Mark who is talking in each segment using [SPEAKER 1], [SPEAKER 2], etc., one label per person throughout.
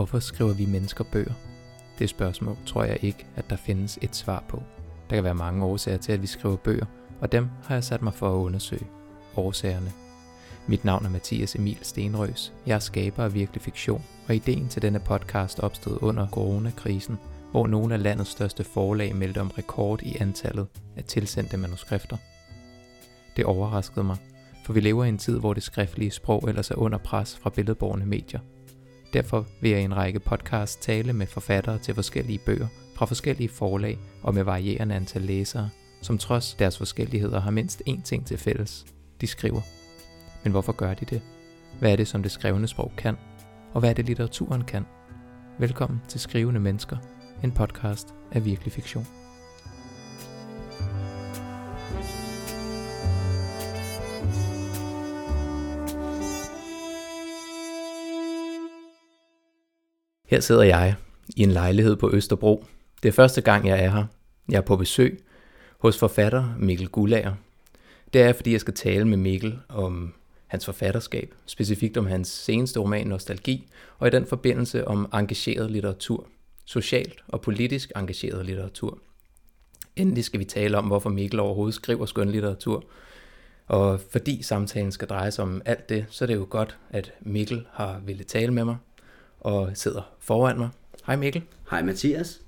[SPEAKER 1] Hvorfor skriver vi mennesker bøger? Det spørgsmål tror jeg ikke, at der findes et svar på. Der kan være mange årsager til, at vi skriver bøger, og dem har jeg sat mig for at undersøge. Årsagerne. Mit navn er Mathias Emil Stenrøs. Jeg er skaber af virkelig fiktion, og ideen til denne podcast opstod under coronakrisen, hvor nogle af landets største forlag meldte om rekord i antallet af tilsendte manuskrifter. Det overraskede mig, for vi lever i en tid, hvor det skriftlige sprog ellers er under pres fra billedborgende medier. Derfor vil jeg i en række podcast tale med forfattere til forskellige bøger fra forskellige forlag og med varierende antal læsere, som trods deres forskelligheder har mindst én ting til fælles. De skriver. Men hvorfor gør de det? Hvad er det, som det skrevne sprog kan? Og hvad er det, litteraturen kan? Velkommen til Skrivende Mennesker, en podcast af virkelig fiktion. Her sidder jeg i en lejlighed på Østerbro. Det er første gang, jeg er her. Jeg er på besøg hos forfatter Mikkel Gullager. Det er, fordi jeg skal tale med Mikkel om hans forfatterskab, specifikt om hans seneste roman Nostalgi, og i den forbindelse om engageret litteratur, socialt og politisk engageret litteratur. Endelig skal vi tale om, hvorfor Mikkel overhovedet skriver skønlitteratur, og fordi samtalen skal dreje sig om alt det, så er det jo godt, at Mikkel har ville tale med mig og sidder foran mig. Hej Mikkel.
[SPEAKER 2] Hej Mathias.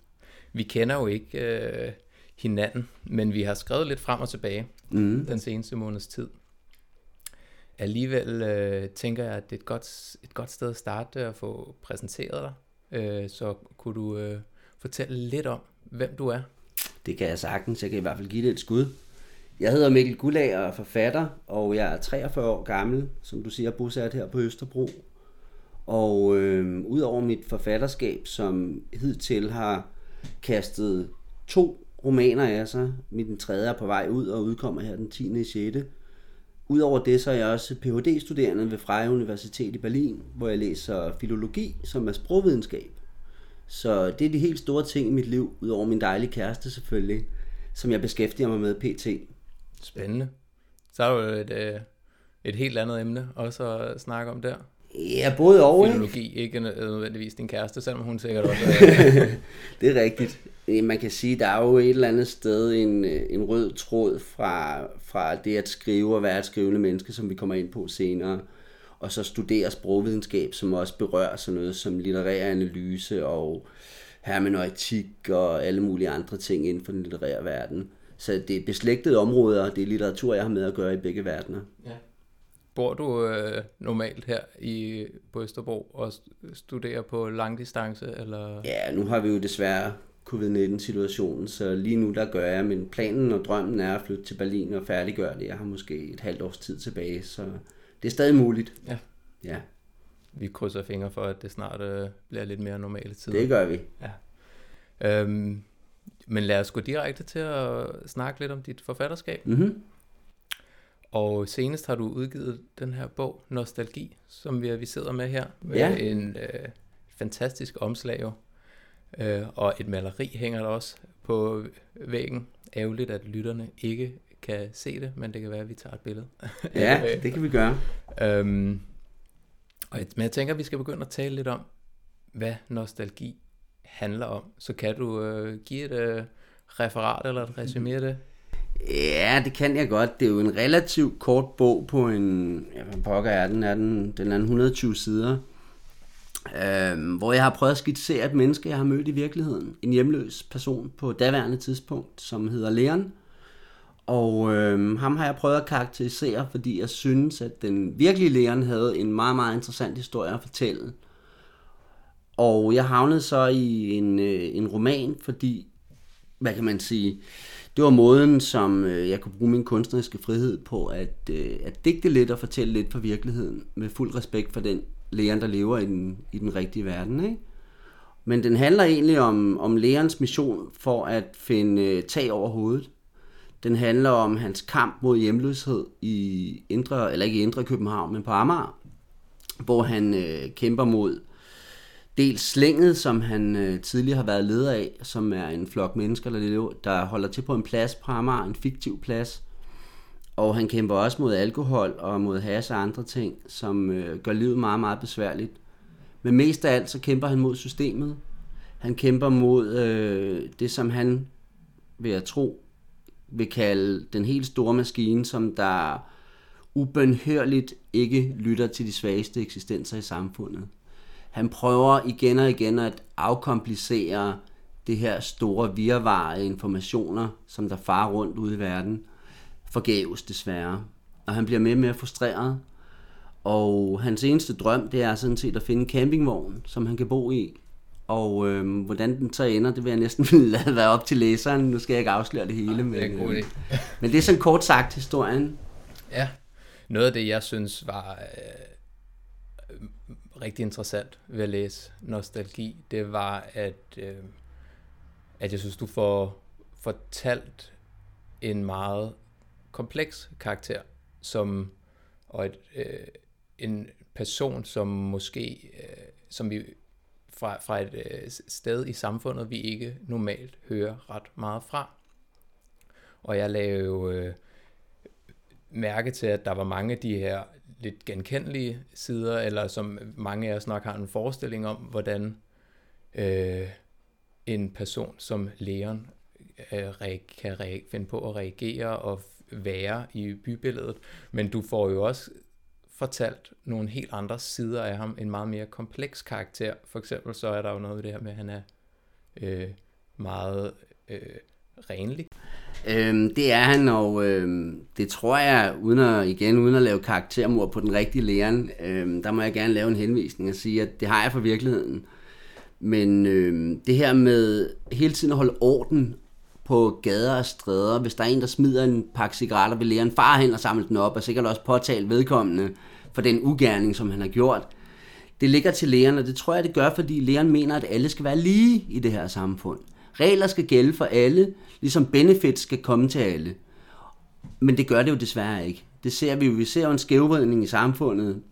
[SPEAKER 1] Vi kender jo ikke øh, hinanden, men vi har skrevet lidt frem og tilbage mm. den seneste måneds tid. Alligevel øh, tænker jeg, at det er et godt, et godt sted at starte at få præsenteret dig. Øh, så kunne du øh, fortælle lidt om, hvem du er?
[SPEAKER 2] Det kan jeg sagtens. Jeg kan i hvert fald give det et skud. Jeg hedder Mikkel Gullag og er forfatter, og jeg er 43 år gammel, som du siger, bosat her på Østerbro. Og øh, udover mit forfatterskab, som hidtil har kastet to romaner af sig, min tredje er på vej ud og udkommer her den 10. i 6. Udover det, så er jeg også Ph.D.-studerende ved Freie Universitet i Berlin, hvor jeg læser filologi, som er sprogvidenskab. Så det er de helt store ting i mit liv, udover min dejlige kæreste selvfølgelig, som jeg beskæftiger mig med pt.
[SPEAKER 1] Spændende. Så er det jo et, øh, et helt andet emne også at snakke om der.
[SPEAKER 2] Ja, både og.
[SPEAKER 1] Filologi, ikke nødvendigvis din kæreste, selvom hun sikkert også
[SPEAKER 2] er... det er rigtigt. Man kan sige, der er jo et eller andet sted en, en rød tråd fra, fra det at skrive og være et skrivende menneske, som vi kommer ind på senere, og så studere sprogvidenskab, som også berører sådan noget som litterær analyse og hermeneutik og alle mulige andre ting inden for den litterære verden. Så det er beslægtede områder, og det er litteratur, jeg har med at gøre i begge verdener. Ja.
[SPEAKER 1] Bor du øh, normalt her i på Østerbro og studerer på langdistance? Eller?
[SPEAKER 2] Ja, nu har vi jo desværre covid-19-situationen, så lige nu der gør jeg, men planen og drømmen er at flytte til Berlin og færdiggøre det. Jeg har måske et halvt års tid tilbage, så det er stadig muligt. Ja.
[SPEAKER 1] ja. Vi krydser fingre for, at det snart øh, bliver lidt mere normale tid.
[SPEAKER 2] Det gør vi.
[SPEAKER 1] Ja. Øhm, men lad os gå direkte til at snakke lidt om dit forfatterskab. Mm-hmm. Og senest har du udgivet den her bog, Nostalgi, som vi, vi sidder med her. Med ja. en øh, fantastisk omslag jo. Øh, og et maleri hænger der også på væggen. Ærgerligt, at lytterne ikke kan se det, men det kan være, at vi tager et billede.
[SPEAKER 2] Ja, det kan vi gøre. øhm,
[SPEAKER 1] og, men jeg tænker, at vi skal begynde at tale lidt om, hvad nostalgi handler om. Så kan du øh, give et øh, referat eller et resumé af det?
[SPEAKER 2] Ja, det kan jeg godt. Det er jo en relativt kort bog på en... Ja, hvad pokker er den? Er den, den er 120 sider. Øh, hvor jeg har prøvet at skitsere et menneske, jeg har mødt i virkeligheden. En hjemløs person på daværende tidspunkt, som hedder Leon. Og øh, ham har jeg prøvet at karakterisere, fordi jeg synes, at den virkelige Leon havde en meget, meget interessant historie at fortælle. Og jeg havnede så i en, øh, en roman, fordi, hvad kan man sige, det var måden, som øh, jeg kunne bruge min kunstneriske frihed på at, øh, at digte lidt og fortælle lidt fra virkeligheden, med fuld respekt for den læger, der lever i den, i den rigtige verden. Ikke? Men den handler egentlig om, om lærerens mission for at finde øh, tag over hovedet. Den handler om hans kamp mod hjemløshed i Indre, eller ikke i Indre København, men på Amager, hvor han øh, kæmper mod dels slænget, som han øh, tidligere har været leder af, som er en flok mennesker, der, lever, der holder til på en plads på Amager, en fiktiv plads. Og han kæmper også mod alkohol og mod has og andre ting, som øh, gør livet meget, meget besværligt. Men mest af alt, så kæmper han mod systemet. Han kæmper mod øh, det, som han, vil jeg tro, vil kalde den helt store maskine, som der ubønhørligt ikke lytter til de svageste eksistenser i samfundet. Han prøver igen og igen at afkomplicere det her store virvar af informationer, som der farer rundt ude i verden, forgæves desværre. Og han bliver mere og mere frustreret. Og hans eneste drøm, det er sådan set at finde en campingvogn, som han kan bo i. Og øhm, hvordan den så ender, det vil jeg næsten lade være op til læseren. Nu skal jeg ikke afsløre det hele. Men,
[SPEAKER 1] det er en god idé.
[SPEAKER 2] men det er sådan kort sagt historien.
[SPEAKER 1] Ja, noget af det, jeg synes var øh, rigtig interessant ved at læse Nostalgi, det var, at, øh, at jeg synes, du får fortalt en meget kompleks karakter, som og et, øh, en person, som måske, øh, som vi fra, fra et øh, sted i samfundet, vi ikke normalt hører ret meget fra. Og jeg lavede jo øh, mærke til, at der var mange af de her lidt genkendelige sider, eller som mange af os nok har en forestilling om, hvordan øh, en person som Leon øh, kan re- finde på at reagere og være i bybilledet. Men du får jo også fortalt nogle helt andre sider af ham, en meget mere kompleks karakter. For eksempel så er der jo noget ved det her med, at han er øh, meget øh, renlig.
[SPEAKER 2] Øhm, det er han, og øhm, det tror jeg, uden at, igen uden at lave karaktermord på den rigtige læren, øhm, der må jeg gerne lave en henvisning og sige, at det har jeg for virkeligheden. Men øhm, det her med hele tiden at holde orden på gader og stræder, hvis der er en, der smider en pakke cigaretter, ved læren, far hen og samle den op, og sikkert også påtale vedkommende for den ugerning, som han har gjort. Det ligger til lægerne, og det tror jeg, det gør, fordi lægerne mener, at alle skal være lige i det her samfund. Regler skal gælde for alle, ligesom benefits skal komme til alle. Men det gør det jo desværre ikke. Det ser vi jo. Vi ser jo en skævvridning i samfundet,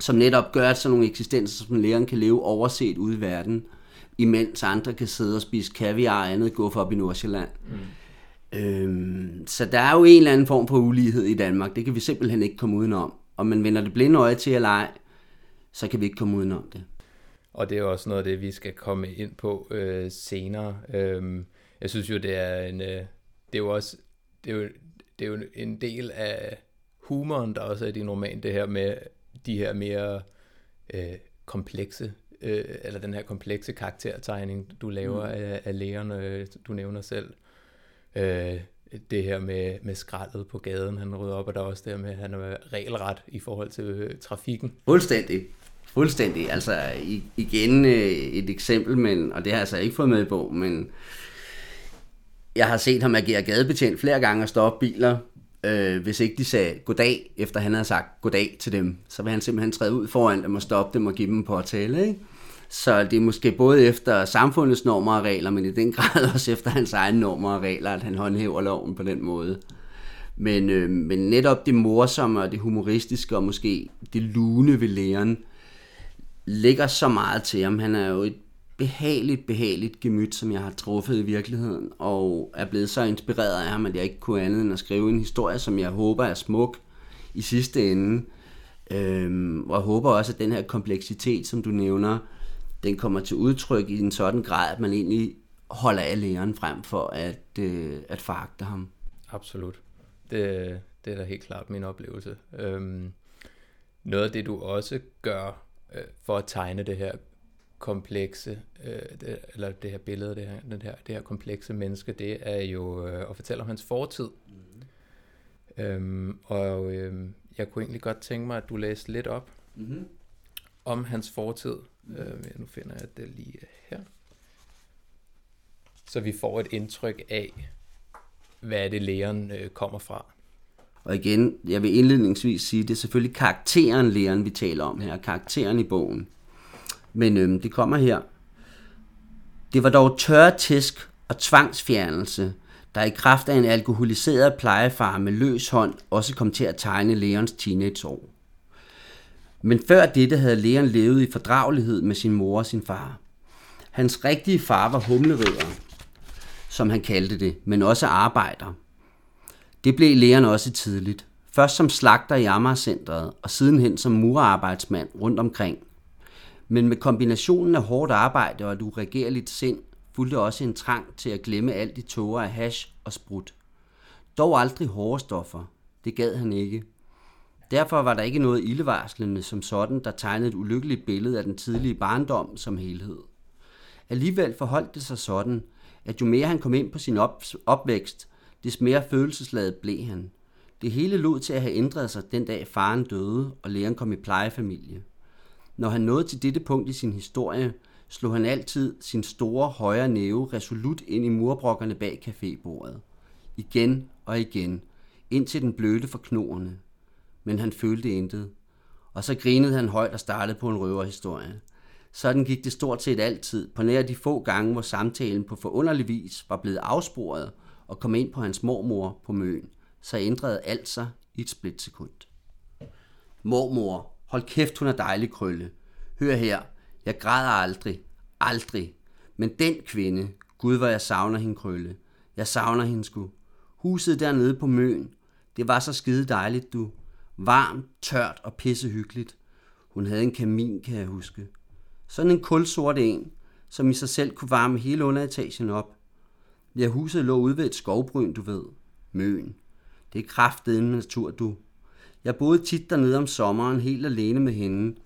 [SPEAKER 2] som netop gør, at sådan nogle eksistenser som lægerne kan leve overset ude i verden imens andre kan sidde og spise kaviar og andet gå for op i Nordsjælland. Mm. Øhm, så der er jo en eller anden form for ulighed i Danmark. Det kan vi simpelthen ikke komme udenom. Og man vender det blinde øje til eller ej, så kan vi ikke komme udenom det.
[SPEAKER 1] Og det er også noget af det, vi skal komme ind på øh, senere. Øhm, jeg synes jo, det er en, øh, det er jo også det er jo, det er jo en del af humoren, der også er i din roman, det her med de her mere øh, komplekse øh, eller den her komplekse karaktertegning, du laver mm. af, af lægerne, øh, du nævner selv. Øh, det her med, med skraldet på gaden, han rydder op, og der er også det her med, at han er regelret i forhold til øh, trafikken.
[SPEAKER 2] Fuldstændig. Fuldstændig. Altså igen øh, et eksempel, men, og det har jeg altså ikke fået med i bog, men jeg har set ham agere gadebetjent flere gange og stoppe biler, øh, hvis ikke de sagde goddag, efter han havde sagt goddag til dem, så vil han simpelthen træde ud foran dem og stoppe dem og give dem en påtale. Ikke? Så det er måske både efter samfundets normer og regler, men i den grad også efter hans egne normer og regler, at han håndhæver loven på den måde. Men, øh, men netop det morsomme og det humoristiske og måske det lune ved læren, ligger så meget til ham. Han er jo et behageligt, behageligt gemyt, som jeg har truffet i virkeligheden, og er blevet så inspireret af ham, at jeg ikke kunne andet end at skrive en historie, som jeg håber er smuk i sidste ende. Øhm, og jeg håber også, at den her kompleksitet, som du nævner, den kommer til udtryk i en sådan grad, at man egentlig holder af læreren frem for at, øh, at foragte ham.
[SPEAKER 1] Absolut. Det, det er da helt klart min oplevelse. Øhm, noget af det, du også gør øh, for at tegne det her komplekse, øh, det, eller det her billede, det her, det her, det her komplekse menneske, det er jo øh, at fortælle om hans fortid. Mm. Øhm, og øh, jeg kunne egentlig godt tænke mig, at du læste lidt op mm-hmm. om hans fortid. Mm. Øh, nu finder jeg det lige her. Så vi får et indtryk af, hvad det læren øh, kommer fra.
[SPEAKER 2] Og igen, jeg vil indledningsvis sige, det er selvfølgelig karakteren læreren, vi taler om her. Karakteren i bogen. Men øhm, det kommer her. Det var dog tørre tæsk og tvangsfjernelse, der i kraft af en alkoholiseret plejefar med løs hånd også kom til at tegne Leons teenageår. Men før dette havde Leon levet i fordragelighed med sin mor og sin far. Hans rigtige far var humleridder, som han kaldte det, men også arbejder. Det blev lægerne også tidligt. Først som slagter i Amagercentret, og sidenhen som murarbejdsmand rundt omkring – Men med kombinationen af hårdt arbejde og et uregerligt sind, fulgte også en trang til at glemme alt i tåger af hash og sprut. Dog aldrig hårde stoffer. Det gad han ikke. Derfor var der ikke noget ildevarslende som sådan, der tegnede et ulykkeligt billede af den tidlige barndom som helhed. Alligevel forholdt det sig sådan, at jo mere han kom ind på sin op- opvækst, des mere følelsesladet blev han. Det hele lod til at have ændret sig den dag faren døde, og læren kom i plejefamilie. Når han nåede til dette punkt i sin historie, slog han altid sin store højre næve resolut ind i murbrokkerne bag cafébordet. Igen og igen, indtil den blødte for knoerne. Men han følte intet. Og så grinede han højt og startede på en røverhistorie. Sådan gik det stort set altid, på nær de få gange, hvor samtalen på forunderlig vis var blevet afsporet og kom ind på hans mormor på møen, så ændrede alt sig i et splitsekund. Mormor, hold kæft, hun er dejlig krølle. Hør her, jeg græder aldrig, aldrig. Men den kvinde, Gud hvor jeg savner hende krølle. Jeg savner hende sgu. Huset dernede på møen, det var så skide dejligt, du. Varmt, tørt og pissehyggeligt. Hun havde en kamin, kan jeg huske. Sådan en kulsort en, som i sig selv kunne varme hele underetagen op. Ja, huset lå ude ved et skovbryn, du ved. Møn. Det er kraftedet natur, du. Jeg boede tit dernede om sommeren, helt alene med hende.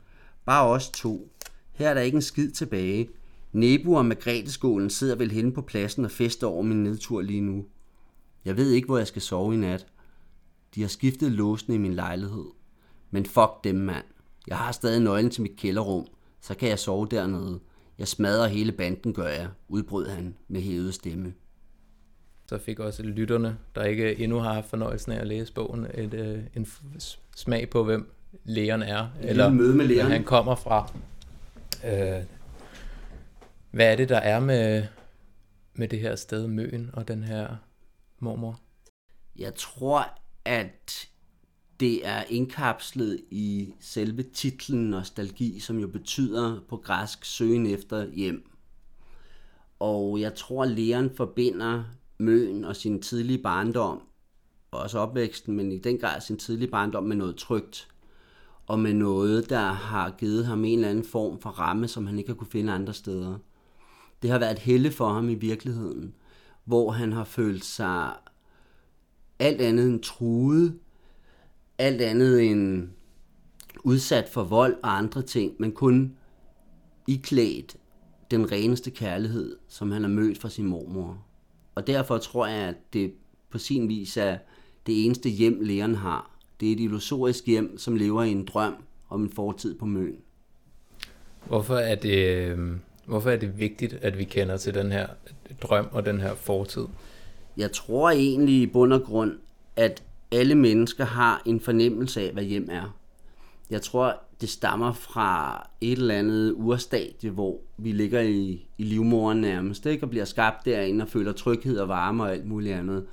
[SPEAKER 2] Bare os to. Her er der ikke en skid tilbage. Nebo og Margrethe-skålen sidder vel henne på pladsen og fester over min nedtur lige nu. Jeg ved ikke, hvor jeg skal sove i nat. De har skiftet låsene i min lejlighed. Men fuck dem, mand. Jeg har stadig nøglen til mit kælderrum, så kan jeg sove dernede. Jeg smadrer hele banden, gør jeg, udbrød han med hævet stemme.
[SPEAKER 1] Så fik også lytterne, der ikke endnu har haft fornøjelsen af at læse bogen, et, øh, en f- smag på, hvem lægeren er.
[SPEAKER 2] eller møde med lægeren.
[SPEAKER 1] han kommer fra. Øh, hvad er det, der er med, med det her sted, Møen og den her mormor?
[SPEAKER 2] Jeg tror, at det er indkapslet i selve titlen nostalgi, som jo betyder på græsk søgen efter hjem. Og jeg tror, at læren forbinder Møen og sin tidlige barndom, også opvæksten, men i den grad sin tidlige barndom med noget trygt, og med noget, der har givet ham en eller anden form for ramme, som han ikke har kunne finde andre steder. Det har været helle for ham i virkeligheden, hvor han har følt sig alt andet end truet, alt andet end udsat for vold og andre ting, men kun iklædt den reneste kærlighed, som han har mødt fra sin mormor. Og derfor tror jeg, at det på sin vis er det eneste hjem, læreren har. Det er et illusorisk hjem, som lever i en drøm om en fortid på møn.
[SPEAKER 1] Hvorfor er det, øh, hvorfor er det vigtigt, at vi kender til den her drøm og den her fortid?
[SPEAKER 2] Jeg tror egentlig i bund og grund, at alle mennesker har en fornemmelse af, hvad hjem er. Jeg tror, det stammer fra et eller andet urstadie, hvor vi ligger i, i livmoren nærmest, ikke? og bliver skabt derinde og føler tryghed og varme og alt muligt andet.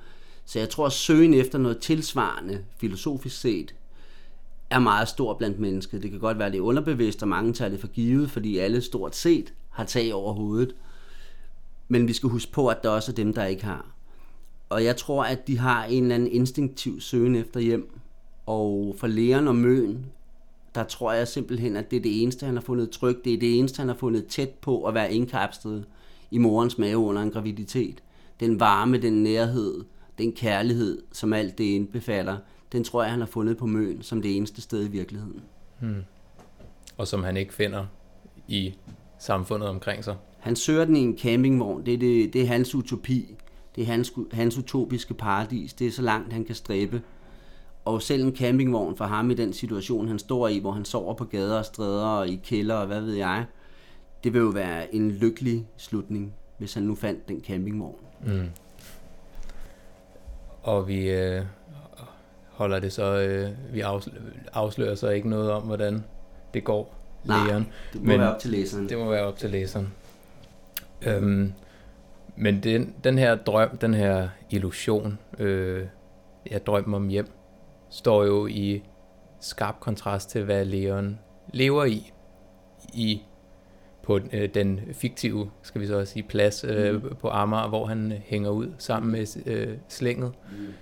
[SPEAKER 2] Så jeg tror, at søgen efter noget tilsvarende, filosofisk set, er meget stor blandt mennesket. Det kan godt være, det er underbevidst, og mange tager det for givet, fordi alle stort set har tag over hovedet. Men vi skal huske på, at der også er dem, der ikke har. Og jeg tror, at de har en eller anden instinktiv søgen efter hjem. Og for lægeren og møen, der tror jeg simpelthen, at det er det eneste, han har fundet trygt. Det er det eneste, han har fundet tæt på at være indkapslet i morens mave under en graviditet. Den varme, den nærhed, den kærlighed, som alt det indbefatter, den tror jeg, han har fundet på Møn som det eneste sted i virkeligheden.
[SPEAKER 1] Hmm. Og som han ikke finder i samfundet omkring sig.
[SPEAKER 2] Han søger den i en campingvogn. Det er, det, det er hans utopi. Det er hans, hans utopiske paradis. Det er så langt, han kan stræbe. Og selv en campingvogn for ham i den situation, han står i, hvor han sover på gader og stræder og i kælder og hvad ved jeg, det vil jo være en lykkelig slutning, hvis han nu fandt den campingvogn.
[SPEAKER 1] Mm. Og vi øh, holder det så, øh, vi afslører, så ikke noget om, hvordan det går
[SPEAKER 2] Nej,
[SPEAKER 1] lægeren.
[SPEAKER 2] det må Men være op til læseren.
[SPEAKER 1] Det må være op til læseren. Øhm, men den, den her drøm, den her illusion, øh, jeg drømmer om hjem, står jo i skarp kontrast til, hvad Leon lever i, i på øh, den fiktive, skal vi så også sige, plads øh, mm. på Amager, hvor han hænger ud sammen med øh, slænget. Mm.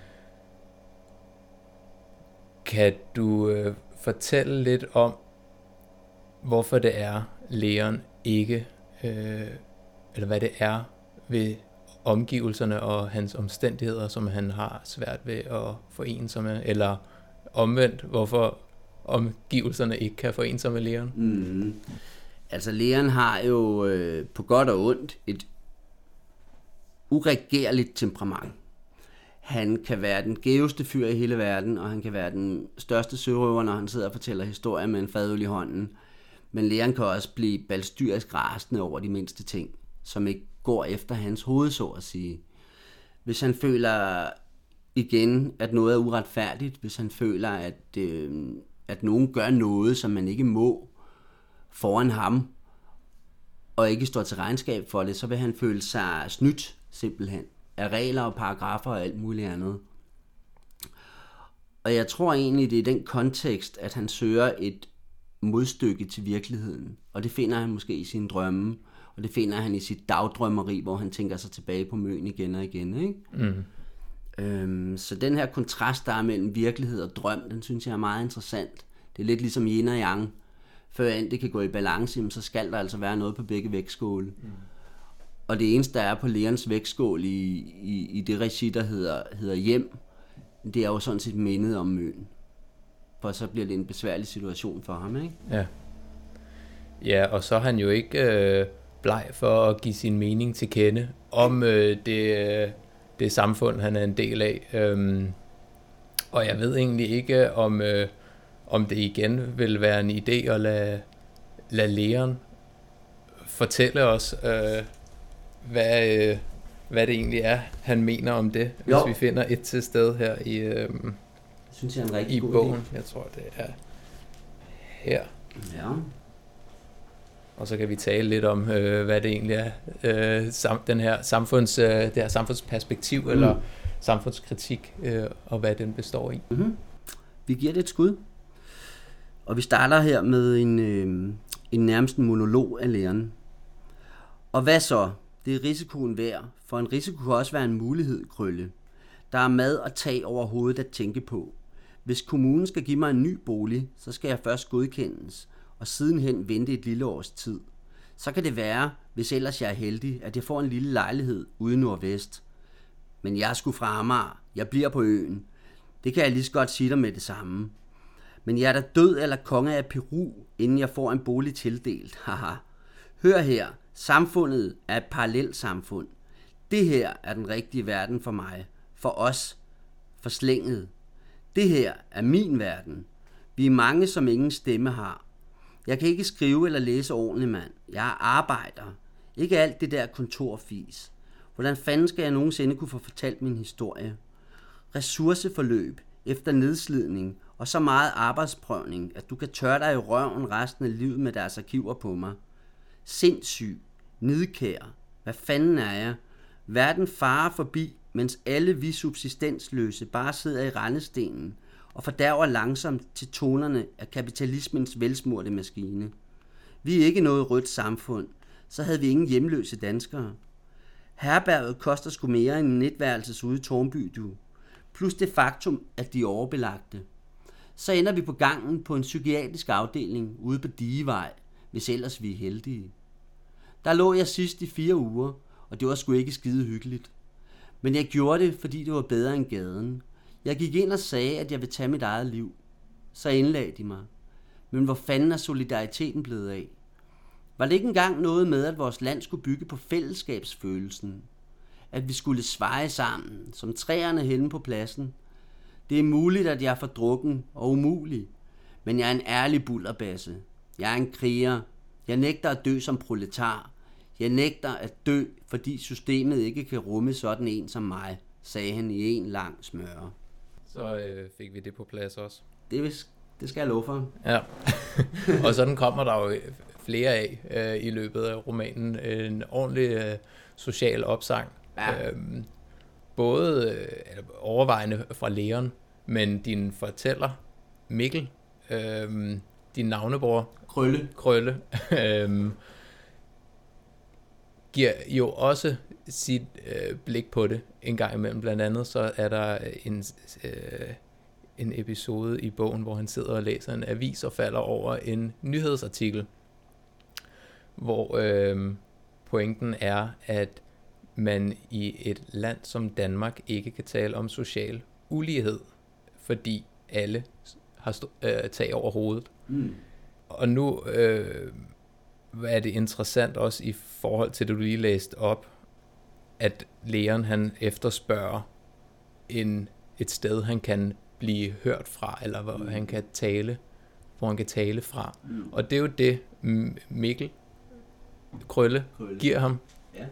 [SPEAKER 1] Kan du øh, fortælle lidt om, hvorfor det er, lægeren ikke, øh, eller hvad det er ved omgivelserne og hans omstændigheder, som han har svært ved at forene sig med, eller omvendt, hvorfor omgivelserne ikke kan forene sig med læreren.
[SPEAKER 2] Mm. Altså læreren har jo øh, på godt og ondt et uregerligt temperament. Han kan være den gæveste fyr i hele verden, og han kan være den største sørøver, når han sidder og fortæller historier med en fadøl i hånden. Men læreren kan også blive balstyrisk rasende over de mindste ting, som ikke går efter hans hoved, så at sige. Hvis han føler igen, at noget er uretfærdigt, hvis han føler, at, øh, at nogen gør noget, som man ikke må foran ham, og ikke står til regnskab for det, så vil han føle sig snydt simpelthen af regler og paragrafer og alt muligt andet. Og jeg tror egentlig, det er den kontekst, at han søger et modstykke til virkeligheden. Og det finder han måske i sine drømme, og det finder han i sit dagdrømmeri, hvor han tænker sig tilbage på møen igen og igen. Ikke? Mm. Øhm, så den her kontrast, der er mellem virkelighed og drøm, den synes jeg er meget interessant. Det er lidt ligesom yin og yang. Før end det kan gå i balance, så skal der altså være noget på begge vægtskåle. Mm. Og det eneste, der er på lærens vægtskål i, i, i det regi, der hedder, hedder hjem, det er jo sådan set mindet om møn. For så bliver det en besværlig situation for ham, ikke?
[SPEAKER 1] Ja. Ja, og så er han jo ikke øh, bleg for at give sin mening til kende om øh, det, øh, det samfund, han er en del af. Øhm, og jeg ved egentlig ikke, om, øh, om det igen vil være en idé at lade, lade læreren fortælle os, øh, hvad, øh, hvad det egentlig er, han mener om det, hvis jo. vi finder et til sted her i, øh,
[SPEAKER 2] synes jeg er en rigtig
[SPEAKER 1] i
[SPEAKER 2] god
[SPEAKER 1] bogen.
[SPEAKER 2] Idé.
[SPEAKER 1] Jeg tror, det er her.
[SPEAKER 2] Ja.
[SPEAKER 1] Og så kan vi tale lidt om, øh, hvad det egentlig er, øh, sam, den her samfunds, øh, det her samfundsperspektiv mm. eller samfundskritik, øh, og hvad den består i.
[SPEAKER 2] Mm-hmm. Vi giver det et skud. Og vi starter her med en, øh, en nærmest en monolog af læreren. Og hvad så? Det er risikoen værd, for en risiko kan også være en mulighed, Krølle. Der er mad og tag over hovedet at tænke på. Hvis kommunen skal give mig en ny bolig, så skal jeg først godkendes, og sidenhen vente et lille års tid. Så kan det være, hvis ellers jeg er heldig, at jeg får en lille lejlighed ude nordvest. Men jeg skulle fra Amager. Jeg bliver på øen. Det kan jeg lige så godt sige dig med det samme. Men jeg er da død eller konge af Peru, inden jeg får en bolig tildelt. Haha. Hør her. Samfundet er et parallelt samfund. Det her er den rigtige verden for mig. For os. For slænget. Det her er min verden. Vi er mange, som ingen stemme har. Jeg kan ikke skrive eller læse ordentligt, mand. Jeg arbejder. Ikke alt det der kontorfis. Hvordan fanden skal jeg nogensinde kunne få fortalt min historie? Ressourceforløb efter nedslidning og så meget arbejdsprøvning, at du kan tørre dig i røven resten af livet med deres arkiver på mig. Sindssyg. Nidkær. Hvad fanden er jeg? Verden farer forbi, mens alle vi subsistensløse bare sidder i rendestenen og fordærver langsomt til tonerne af kapitalismens velsmurte maskine. Vi er ikke noget rødt samfund, så havde vi ingen hjemløse danskere. Herberget koster sgu mere end en netværelses ude i Tornby, du. Plus det faktum, at de er overbelagte. Så ender vi på gangen på en psykiatrisk afdeling ude på Digevej, hvis ellers vi er heldige. Der lå jeg sidst i fire uger, og det var sgu ikke skide hyggeligt. Men jeg gjorde det, fordi det var bedre end gaden. Jeg gik ind og sagde, at jeg vil tage mit eget liv. Så indlagde de mig. Men hvor fanden er solidariteten blevet af? Var det ikke engang noget med, at vores land skulle bygge på fællesskabsfølelsen? At vi skulle svare sammen, som træerne henne på pladsen? Det er muligt, at jeg er for drukken og umulig, men jeg er en ærlig bullerbasse. Jeg er en kriger. Jeg nægter at dø som proletar. Jeg nægter at dø, fordi systemet ikke kan rumme sådan en som mig, sagde han i en lang smøre.
[SPEAKER 1] Så øh, fik vi det på plads også.
[SPEAKER 2] Det, det skal jeg love for.
[SPEAKER 1] Ja, og sådan kommer der jo flere af øh, i løbet af romanen. En ordentlig øh, social opsang. Ja. Øhm, både øh, overvejende fra lægeren, men din fortæller, Mikkel, øh, din navnebror,
[SPEAKER 2] Krølle,
[SPEAKER 1] Krølle øh, giver jo også sit øh, blik på det en gang imellem. Blandt andet så er der en, øh, en episode i bogen, hvor han sidder og læser en avis og falder over en nyhedsartikel, hvor øh, pointen er, at man i et land som Danmark ikke kan tale om social ulighed, fordi alle har stå, øh, tag over hovedet. Mm. Og nu øh, er det interessant også i forhold til det, du lige læste op, at lægeren han efterspørger en, et sted, han kan blive hørt fra, eller hvor mm. han kan tale, hvor han kan tale fra. Mm. Og det er jo det, Mikkel Krølle, Krølle. giver ham. Ja.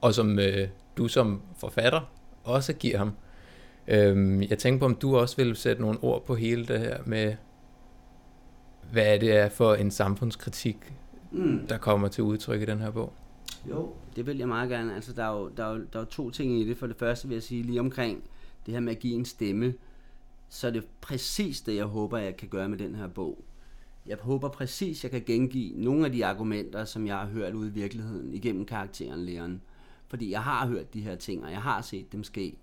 [SPEAKER 1] Og som øh, du som forfatter også giver ham. Øhm, jeg tænker på, om du også vil sætte nogle ord på hele det her med, hvad det er for en samfundskritik, mm. der kommer til udtryk i den her bog.
[SPEAKER 2] Jo, det vil jeg meget gerne. Altså, der er, jo, der, er jo, der er jo to ting i det. For det første vil jeg sige lige omkring det her med at give en stemme, så er det præcis det, jeg håber, jeg kan gøre med den her bog. Jeg håber præcis, jeg kan gengive nogle af de argumenter, som jeg har hørt ude i virkeligheden igennem karakteren Leon. Fordi jeg har hørt de her ting, og jeg har set dem ske.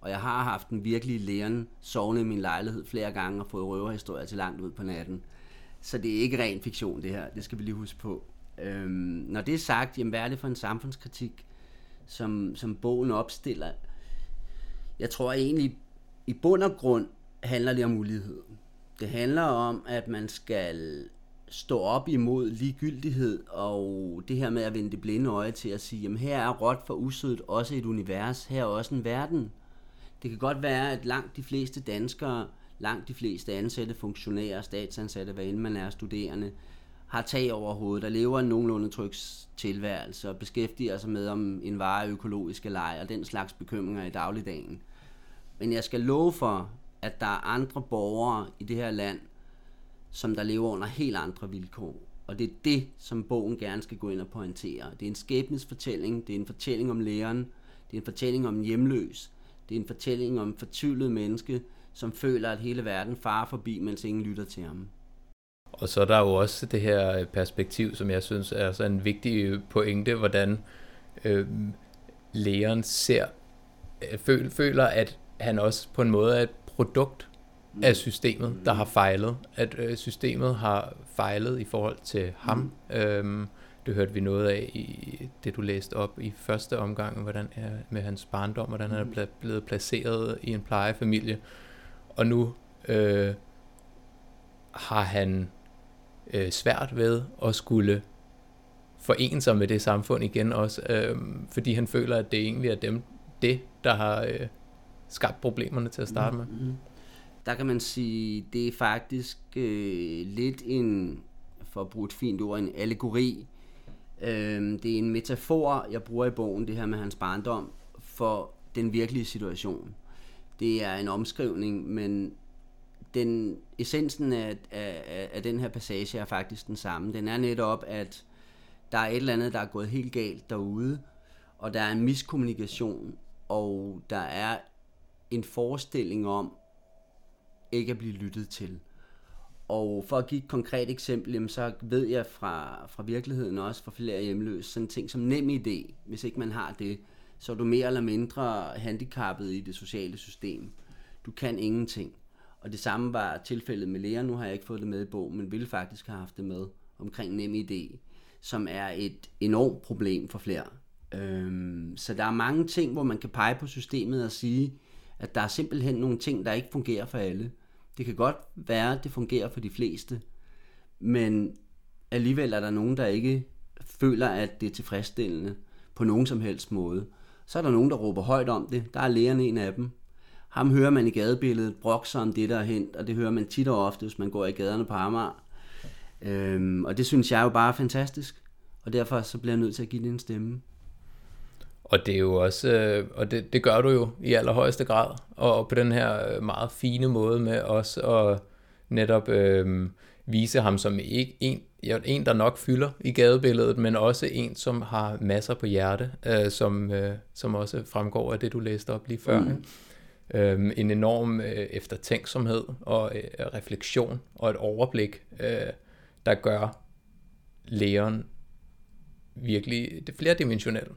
[SPEAKER 2] Og jeg har haft en virkelig Leon sovende i min lejlighed flere gange og fået røverhistorier til langt ud på natten. Så det er ikke ren fiktion, det her. Det skal vi lige huske på. Øhm, når det er sagt, jamen, hvad er det for en samfundskritik, som, som bogen opstiller? Jeg tror egentlig, i bund og grund handler det om ulighed. Det handler om, at man skal stå op imod ligegyldighed og det her med at vende det blinde øje til at sige, jamen her er råt for usødet også et univers, her er også en verden. Det kan godt være, at langt de fleste danskere, langt de fleste ansatte funktionærer, statsansatte, hvad end man er studerende, har tag over hovedet der lever en nogenlunde trygs tilværelse og beskæftiger sig med, om en vare er økologisk eller ej, og den slags bekymringer i dagligdagen. Men jeg skal love for, at der er andre borgere i det her land, som der lever under helt andre vilkår. Og det er det, som bogen gerne skal gå ind og pointere. Det er en skæbnesfortælling, det er en fortælling om læreren, det er en fortælling om en hjemløs, det er en fortælling om en fortvivlet menneske, som føler, at hele verden farer forbi, mens ingen lytter til ham.
[SPEAKER 1] Og så er der jo også det her perspektiv, som jeg synes er så en vigtig pointe, hvordan øh, lægeren ser, øh, føler, at han også på en måde er et produkt af mm. systemet, der har fejlet. At øh, systemet har fejlet i forhold til ham. Mm. Øhm, det hørte vi noget af i det, du læste op i første omgang, hvordan er med hans barndom, hvordan han er mm. blevet placeret i en plejefamilie. Og nu øh, har han øh, svært ved at skulle forene sig med det samfund igen også, øh, fordi han føler, at det egentlig er dem, det, der har øh, skabt problemerne til at starte med. Mm-hmm.
[SPEAKER 2] Der kan man sige, det er faktisk øh, lidt en, for at bruge et fint ord, en allegori. Øh, det er en metafor, jeg bruger i bogen, det her med hans barndom, for den virkelige situation. Det er en omskrivning, men den essensen af, af, af den her passage er faktisk den samme. Den er netop, at der er et eller andet, der er gået helt galt derude, og der er en miskommunikation, og der er en forestilling om ikke at blive lyttet til. Og for at give et konkret eksempel, jamen, så ved jeg fra, fra virkeligheden også, fra flere hjemløse, sådan ting som nem idé. Hvis ikke man har det, så er du mere eller mindre handicappet i det sociale system. Du kan ingenting. Og det samme var tilfældet med læger. Nu har jeg ikke fået det med i bogen, men ville faktisk have haft det med omkring nem idé, som er et enormt problem for flere. Øhm, så der er mange ting, hvor man kan pege på systemet og sige, at der er simpelthen nogle ting, der ikke fungerer for alle. Det kan godt være, at det fungerer for de fleste, men alligevel er der nogen, der ikke føler, at det er tilfredsstillende på nogen som helst måde. Så er der nogen, der råber højt om det. Der er lægerne en af dem. Ham hører man i gadebilledet brokse om det, der er hent, og det hører man tit og ofte, hvis man går i gaderne på Amager. Øhm, og det synes jeg jo bare er fantastisk. Og derfor så bliver jeg nødt til at give det en stemme.
[SPEAKER 1] Og det er jo også, øh, og det, det gør du jo i allerhøjeste grad, og på den her øh, meget fine måde med også at netop øh, vise ham som ikke en, en, der nok fylder i gadebilledet, men også en, som har masser på hjerte, øh, som, øh, som også fremgår af det, du læste op lige før. Mm. Øh, en enorm øh, eftertænksomhed og øh, refleksion og et overblik, øh, der gør lægeren virkelig det flerdimensionelt.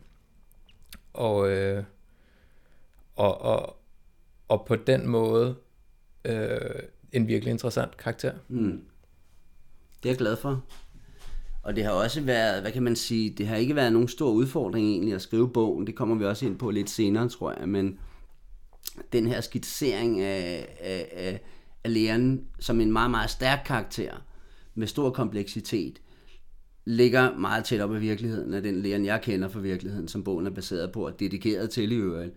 [SPEAKER 1] Og, øh, og, og, og på den måde øh, en virkelig interessant karakter.
[SPEAKER 2] Mm. Det er jeg glad for. Og det har også været, hvad kan man sige, det har ikke været nogen stor udfordring egentlig at skrive bogen. Det kommer vi også ind på lidt senere, tror jeg. Men den her skitsering af, af, af, af læreren som en meget, meget stærk karakter med stor kompleksitet, ligger meget tæt op af virkeligheden af den læreren, jeg kender fra virkeligheden, som bogen er baseret på og dedikeret til i øvrigt.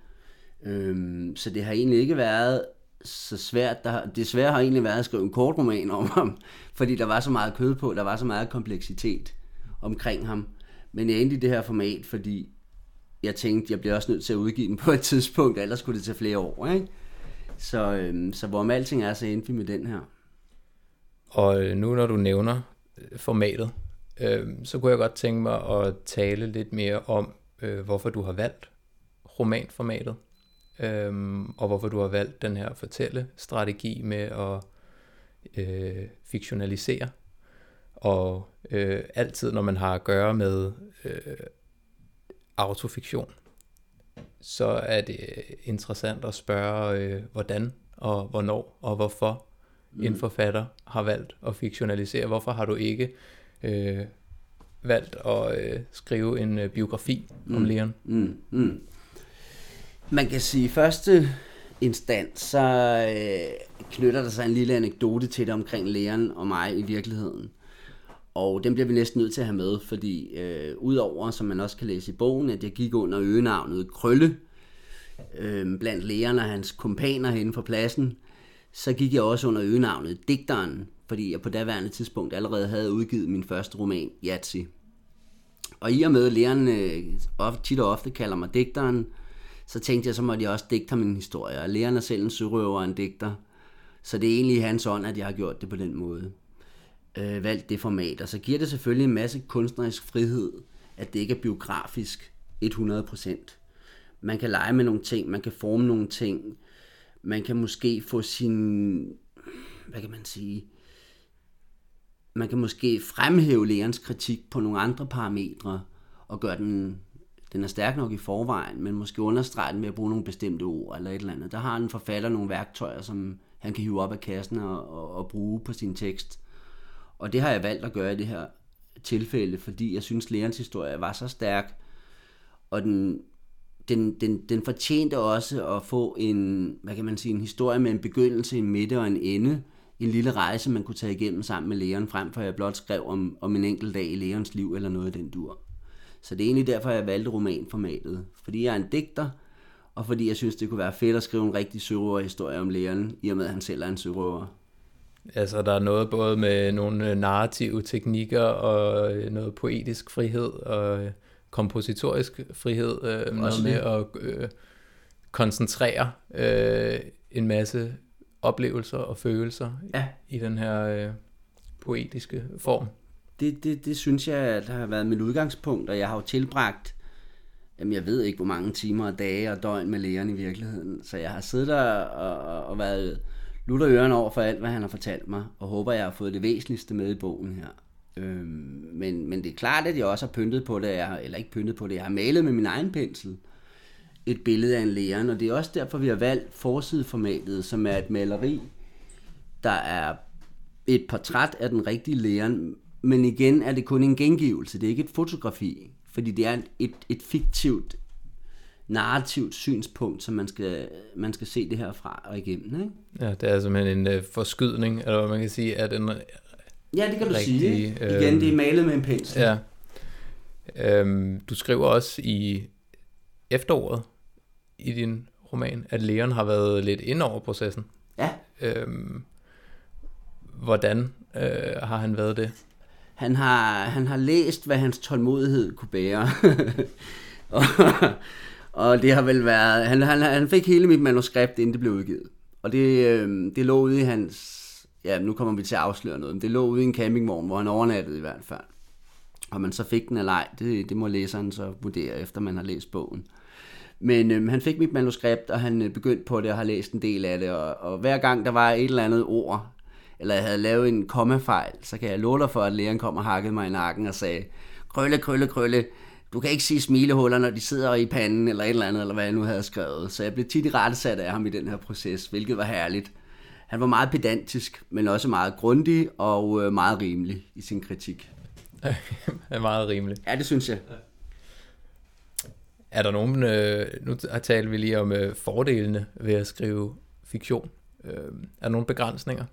[SPEAKER 2] Øhm, så det har egentlig ikke været så svært. Der, det desværre har egentlig været at skrive en kort roman om ham, fordi der var så meget kød på, der var så meget kompleksitet omkring ham. Men jeg endte i det her format, fordi jeg tænkte, jeg bliver også nødt til at udgive den på et tidspunkt, ellers skulle det tage flere år. Ikke? Så, øhm, så hvorom alting er, så endte vi med den her.
[SPEAKER 1] Og øh, nu når du nævner øh, formatet, øh, så kunne jeg godt tænke mig at tale lidt mere om, øh, hvorfor du har valgt romanformatet, øh, og hvorfor du har valgt den her fortælle-strategi med at øh, fiktionalisere. Og øh, altid når man har at gøre med øh, autofiktion, så er det interessant at spørge, øh, hvordan og hvornår og hvorfor mm. en forfatter har valgt at fiktionalisere. Hvorfor har du ikke øh, valgt at øh, skrive en øh, biografi mm. om Leon?
[SPEAKER 2] Mm. Mm. Man kan sige, første instans, så øh, knytter der sig en lille anekdote til det omkring Leon og mig i virkeligheden. Og den bliver vi næsten nødt til at have med, fordi øh, udover, som man også kan læse i bogen, at jeg gik under øgenavnet Krølle, øh, blandt lægerne og hans kompaner hen for pladsen, så gik jeg også under øgenavnet Digteren, fordi jeg på daværende tidspunkt allerede havde udgivet min første roman, Yatsi. Og i og med, at lærerne øh, ofte, tit og ofte kalder mig digteren, så tænkte jeg, så måtte jeg også digte min historie. Og læreren er selv en sørøver og en digter, så det er egentlig hans ånd, at jeg har gjort det på den måde. Øh, valgt det format. Og så giver det selvfølgelig en masse kunstnerisk frihed, at det ikke er biografisk 100%. Man kan lege med nogle ting, man kan forme nogle ting, man kan måske få sin, hvad kan man sige, man kan måske fremhæve lærens kritik på nogle andre parametre, og gøre den, den er stærk nok i forvejen, men måske understrege den ved at bruge nogle bestemte ord eller et eller andet. Der har en forfatter nogle værktøjer, som han kan hive op af kassen og, og, og bruge på sin tekst. Og det har jeg valgt at gøre i det her tilfælde, fordi jeg synes, lærerens historie var så stærk, og den, den, den, den fortjente også at få en, hvad kan man sige, en historie med en begyndelse, en midte og en ende. En lille rejse, man kunne tage igennem sammen med læreren, frem for at jeg blot skrev om, om en enkelt dag i lægerens liv eller noget af den dur. Så det er egentlig derfor, jeg valgte romanformatet. Fordi jeg er en digter, og fordi jeg synes, det kunne være fedt at skrive en rigtig sørøverhistorie om læreren, i og med at han selv er en sørøver.
[SPEAKER 1] Altså, der er noget både med nogle øh, narrative teknikker og øh, noget poetisk frihed og øh, kompositorisk frihed. Øh, noget med at øh, koncentrere øh, en masse oplevelser og følelser ja. i den her øh, poetiske form.
[SPEAKER 2] Det, det, det synes jeg, at har været mit udgangspunkt, og jeg har jo tilbragt, jamen jeg ved ikke, hvor mange timer og dage og døgn med lægeren i virkeligheden. Så jeg har siddet der og, og været lutter ørerne over for alt, hvad han har fortalt mig, og håber, jeg har fået det væsentligste med i bogen her. Øhm, men, men det er klart, at jeg også har pyntet på det, jeg, eller ikke pyntet på det, jeg har malet med min egen pensel et billede af en lærer, og det er også derfor, vi har valgt forsideformatet, som er et maleri, der er et portræt af den rigtige lærer, men igen er det kun en gengivelse, det er ikke et fotografi, fordi det er et, et fiktivt, narrativt synspunkt, som man skal, man skal se det her fra og igennem. Ikke?
[SPEAKER 1] Ja, det er simpelthen en uh, forskydning, eller hvad man kan sige, at den
[SPEAKER 2] Ja, det kan du rigtig, sige. Igen, det er øhm, malet med en pensel.
[SPEAKER 1] Ja. Øhm, du skriver også i efteråret i din roman, at Leon har været lidt ind over processen.
[SPEAKER 2] Ja.
[SPEAKER 1] Øhm, hvordan øh, har han været det?
[SPEAKER 2] Han har, han har læst, hvad hans tålmodighed kunne bære. og, og det har vel været... Han, han, han fik hele mit manuskript, inden det blev udgivet. Og det, øh, det lå ude i hans ja, nu kommer vi til at afsløre noget, men det lå ude i en campingvogn, hvor han overnattede i hvert fald. Og man så fik den eller ej, det, det må læseren så vurdere, efter man har læst bogen. Men øhm, han fik mit manuskript, og han øh, begyndte på det og har læst en del af det. Og, og hver gang der var et eller andet ord, eller jeg havde lavet en kommafejl, så kan jeg love dig for, at læreren kom og hakkede mig i nakken og sagde, krølle, krølle, krølle, du kan ikke sige smilehuller, når de sidder i panden, eller et eller andet, eller hvad jeg nu havde skrevet. Så jeg blev tit i rettesat af ham i den her proces, hvilket var herligt han var meget pedantisk, men også meget grundig og øh, meget rimelig i sin kritik.
[SPEAKER 1] er meget rimelig.
[SPEAKER 2] Ja, det synes jeg.
[SPEAKER 1] Er der nogen, øh, nu taler vi lige om øh, fordelene ved at skrive fiktion. Øh, er der nogle begrænsninger?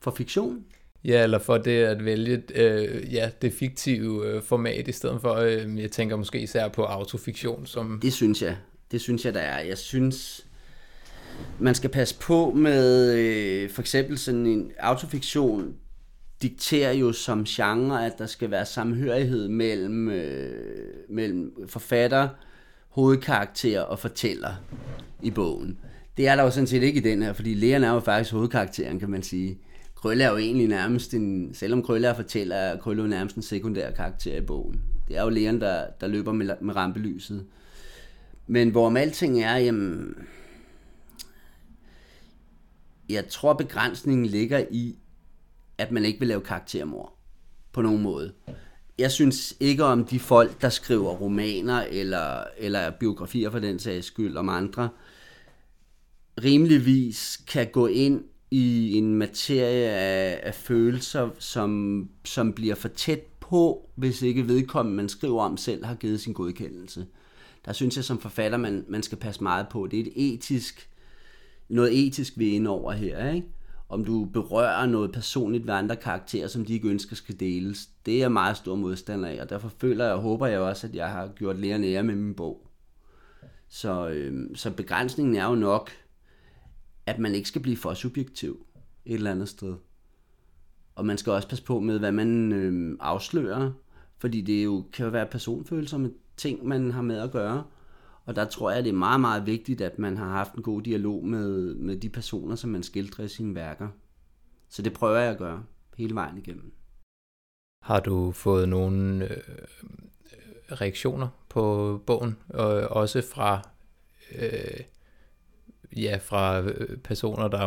[SPEAKER 2] For fiktion?
[SPEAKER 1] Ja, eller for det at vælge øh, ja, det fiktive øh, format, i stedet for, øh, jeg tænker måske især på autofiktion. Som...
[SPEAKER 2] Det synes jeg. Det synes jeg, der er. Jeg synes, man skal passe på med øh, for eksempel sådan en autofiktion, dikterer jo som genre, at der skal være samhørighed mellem, øh, mellem forfatter, hovedkarakter og fortæller i bogen. Det er der jo sådan set ikke i den her, fordi lægerne er jo faktisk hovedkarakteren, kan man sige. Krølle er jo egentlig nærmest en, selvom Krølle er fortæller, er Krølle jo nærmest en sekundær karakter i bogen. Det er jo lægeren, der, der løber med, med rampelyset. Men hvorom alting er, jamen, jeg tror begrænsningen ligger i, at man ikke vil lave karaktermord på nogen måde. Jeg synes ikke om de folk, der skriver romaner eller, eller biografier for den sags skyld om andre, rimeligvis kan gå ind i en materie af, af følelser, som, som bliver for tæt på, hvis ikke vedkommende, man skriver om selv, har givet sin godkendelse. Der synes jeg som forfatter, man, man skal passe meget på. Det er et etisk, noget etisk ved ind over her, ikke? om du berører noget personligt ved andre karakterer, som de ikke ønsker skal deles. Det er jeg meget stor modstander af, og derfor føler jeg og håber jeg også, at jeg har gjort lærerne ære med min bog. Så, øh, så begrænsningen er jo nok, at man ikke skal blive for subjektiv et eller andet sted. Og man skal også passe på med, hvad man øh, afslører, fordi det jo kan jo være personfølsomme ting, man har med at gøre. Og der tror jeg, det er meget, meget vigtigt, at man har haft en god dialog med, med de personer, som man skildrer i sine værker. Så det prøver jeg at gøre hele vejen igennem.
[SPEAKER 1] Har du fået nogle øh, reaktioner på bogen, og også fra øh, ja, fra øh, personer, der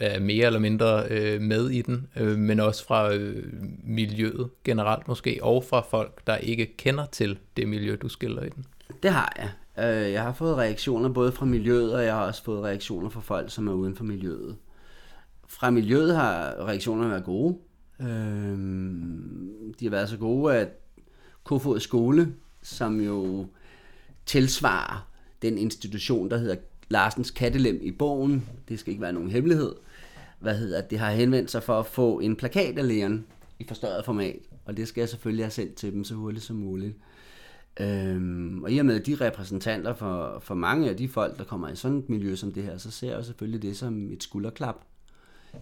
[SPEAKER 1] er mere eller mindre øh, med i den, øh, men også fra øh, miljøet generelt måske, og fra folk, der ikke kender til det miljø, du skiller i den?
[SPEAKER 2] Det har jeg. Øh, jeg har fået reaktioner både fra miljøet, og jeg har også fået reaktioner fra folk, som er uden for miljøet. Fra miljøet har reaktionerne været gode. Øh, de har været så gode, at Kofod Skole, som jo tilsvarer den institution, der hedder Larsens Kattelem i bogen, det skal ikke være nogen hemmelighed, hvad hedder det, har henvendt sig for at få en plakat af lægeren i forstørret format, og det skal jeg selvfølgelig have sendt til dem så hurtigt som muligt. Øhm, og i og med de repræsentanter for, for mange af de folk, der kommer i sådan et miljø som det her, så ser jeg selvfølgelig det som et skulderklap,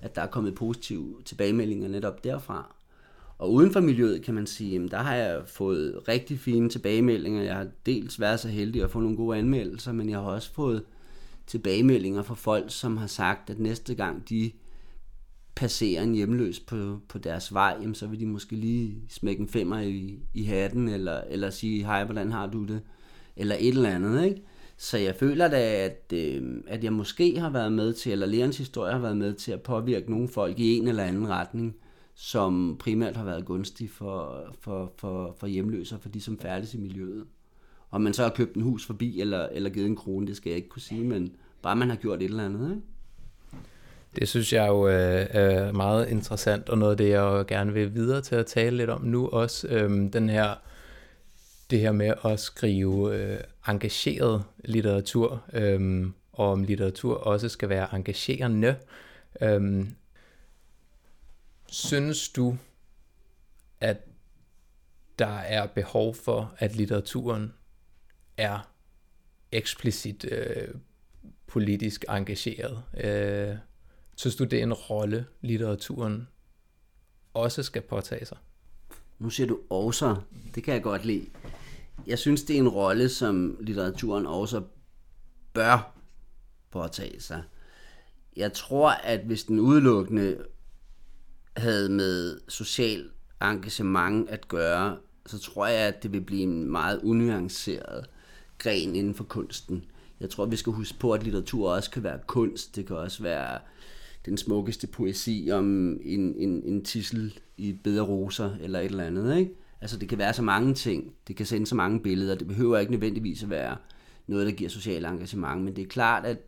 [SPEAKER 2] at der er kommet positive tilbagemeldinger netop derfra. Og uden for miljøet kan man sige, jamen der har jeg fået rigtig fine tilbagemeldinger. Jeg har dels været så heldig at få nogle gode anmeldelser, men jeg har også fået tilbagemeldinger fra folk, som har sagt, at næste gang de passerer en hjemløs på, på deres vej, jamen, så vil de måske lige smække en femmer i, i hatten, eller, eller sige, hej, hvordan har du det? Eller et eller andet, ikke? Så jeg føler da, at, øh, at jeg måske har været med til, eller lærens historie har været med til at påvirke nogle folk i en eller anden retning, som primært har været gunstig for, for, for, for hjemløse og for de, som færdes i miljøet. Om man så har købt en hus forbi, eller, eller givet en krone, det skal jeg ikke kunne sige, men bare man har gjort et eller andet, ikke?
[SPEAKER 1] Det synes jeg jo øh, er meget interessant, og noget af det, jeg gerne vil videre til at tale lidt om nu også, øh, den her, det her med at skrive øh, engageret litteratur, øhm, og om litteratur også skal være engagerende. Øhm, synes du, at der er behov for, at litteraturen er eksplicit øh, politisk engageret? Øh, Synes du, det er en rolle, litteraturen også skal påtage sig?
[SPEAKER 2] Nu siger du også. Det kan jeg godt lide. Jeg synes, det er en rolle, som litteraturen også bør påtage sig. Jeg tror, at hvis den udelukkende havde med social engagement at gøre, så tror jeg, at det vil blive en meget unuanceret gren inden for kunsten. Jeg tror, vi skal huske på, at litteratur også kan være kunst. Det kan også være den smukkeste poesi om en, en, en tissel i bedre roser eller et eller andet. Ikke? Altså det kan være så mange ting, det kan sende så mange billeder, det behøver ikke nødvendigvis at være noget, der giver social engagement, men det er klart, at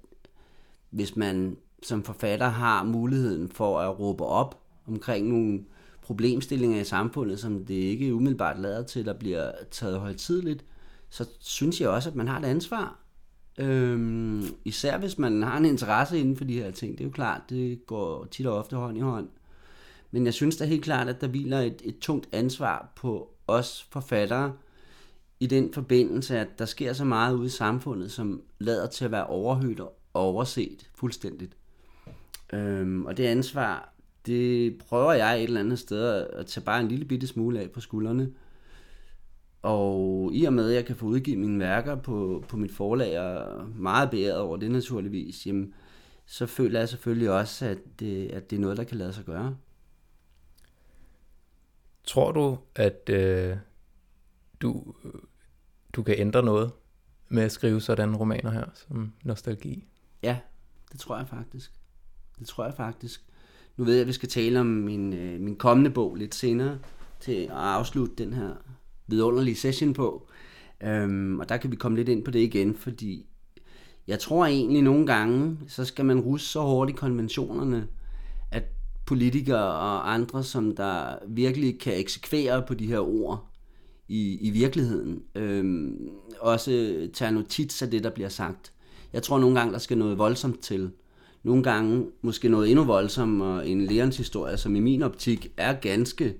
[SPEAKER 2] hvis man som forfatter har muligheden for at råbe op omkring nogle problemstillinger i samfundet, som det ikke umiddelbart lader til, der bliver taget højtidligt, så synes jeg også, at man har et ansvar. Øhm, især hvis man har en interesse inden for de her ting. Det er jo klart, det går tit og ofte hånd i hånd. Men jeg synes da helt klart, at der hviler et, et tungt ansvar på os forfattere, i den forbindelse, at der sker så meget ude i samfundet, som lader til at være overhørt og overset fuldstændigt. Øhm, og det ansvar, det prøver jeg et eller andet sted at tage bare en lille bitte smule af på skuldrene. Og i og med, at jeg kan få udgivet mine værker på, på mit forlag, og meget beæret over det naturligvis, jamen, så føler jeg selvfølgelig også, at det, at det er noget, der kan lade sig gøre.
[SPEAKER 1] Tror du, at øh, du, du kan ændre noget med at skrive sådan romaner her, som Nostalgi?
[SPEAKER 2] Ja, det tror jeg faktisk. Det tror jeg faktisk. Nu ved jeg, at vi skal tale om min, øh, min kommende bog lidt senere, til at afslutte den her vidunderlig session på. Øhm, og der kan vi komme lidt ind på det igen, fordi jeg tror egentlig nogle gange, så skal man russe så hårdt i konventionerne, at politikere og andre, som der virkelig kan eksekvere på de her ord i, i virkeligheden, øhm, også tager notits af det, der bliver sagt. Jeg tror nogle gange, der skal noget voldsomt til. Nogle gange måske noget endnu voldsommere en lærens historie, som i min optik er ganske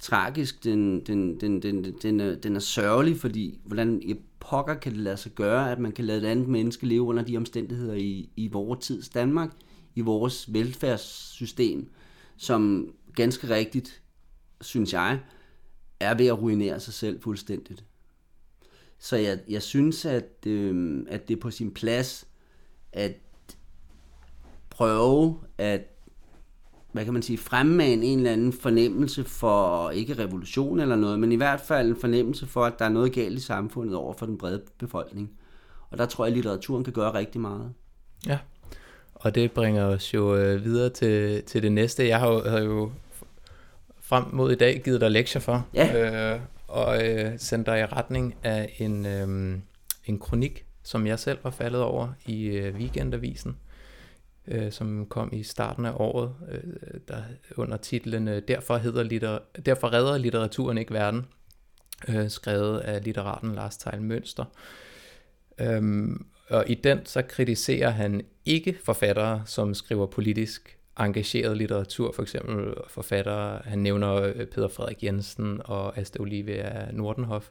[SPEAKER 2] tragisk. Den, den, den, den, den, er, den er sørgelig, fordi hvordan i pokker kan det lade sig gøre, at man kan lade et andet menneske leve under de omstændigheder i, i vores tids Danmark, i vores velfærdssystem, som ganske rigtigt, synes jeg, er ved at ruinere sig selv fuldstændigt. Så jeg, jeg synes, at, øh, at det er på sin plads at prøve at hvad kan man sige, fremme en, en eller anden fornemmelse for, ikke revolution eller noget, men i hvert fald en fornemmelse for, at der er noget galt i samfundet over for den brede befolkning. Og der tror jeg, at litteraturen kan gøre rigtig meget.
[SPEAKER 1] Ja, og det bringer os jo øh, videre til, til det næste. Jeg har jo, har jo frem mod i dag givet dig lektier for,
[SPEAKER 2] ja.
[SPEAKER 1] øh, og øh, sendt dig i retning af en, øh, en kronik, som jeg selv var faldet over i øh, Weekendavisen øh, som kom i starten af året, øh, der under titlen øh, Derfor, hedder litter, Derfor redder litteraturen ikke verden, øh, skrevet af litteraten Lars Tejl Mønster. Øhm, og i den så kritiserer han ikke forfattere, som skriver politisk engageret litteratur, for eksempel forfattere, han nævner øh, Peter Frederik Jensen og Asta Olivia Nordenhoff,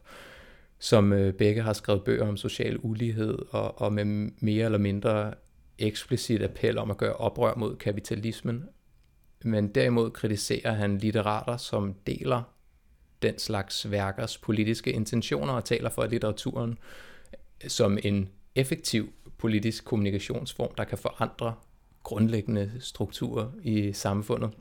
[SPEAKER 1] som øh, begge har skrevet bøger om social ulighed og, og med mere eller mindre eksplicit appel om at gøre oprør mod kapitalismen, men derimod kritiserer han litterater, som deler den slags værkers politiske intentioner og taler for litteraturen som en effektiv politisk kommunikationsform, der kan forandre grundlæggende strukturer i samfundet.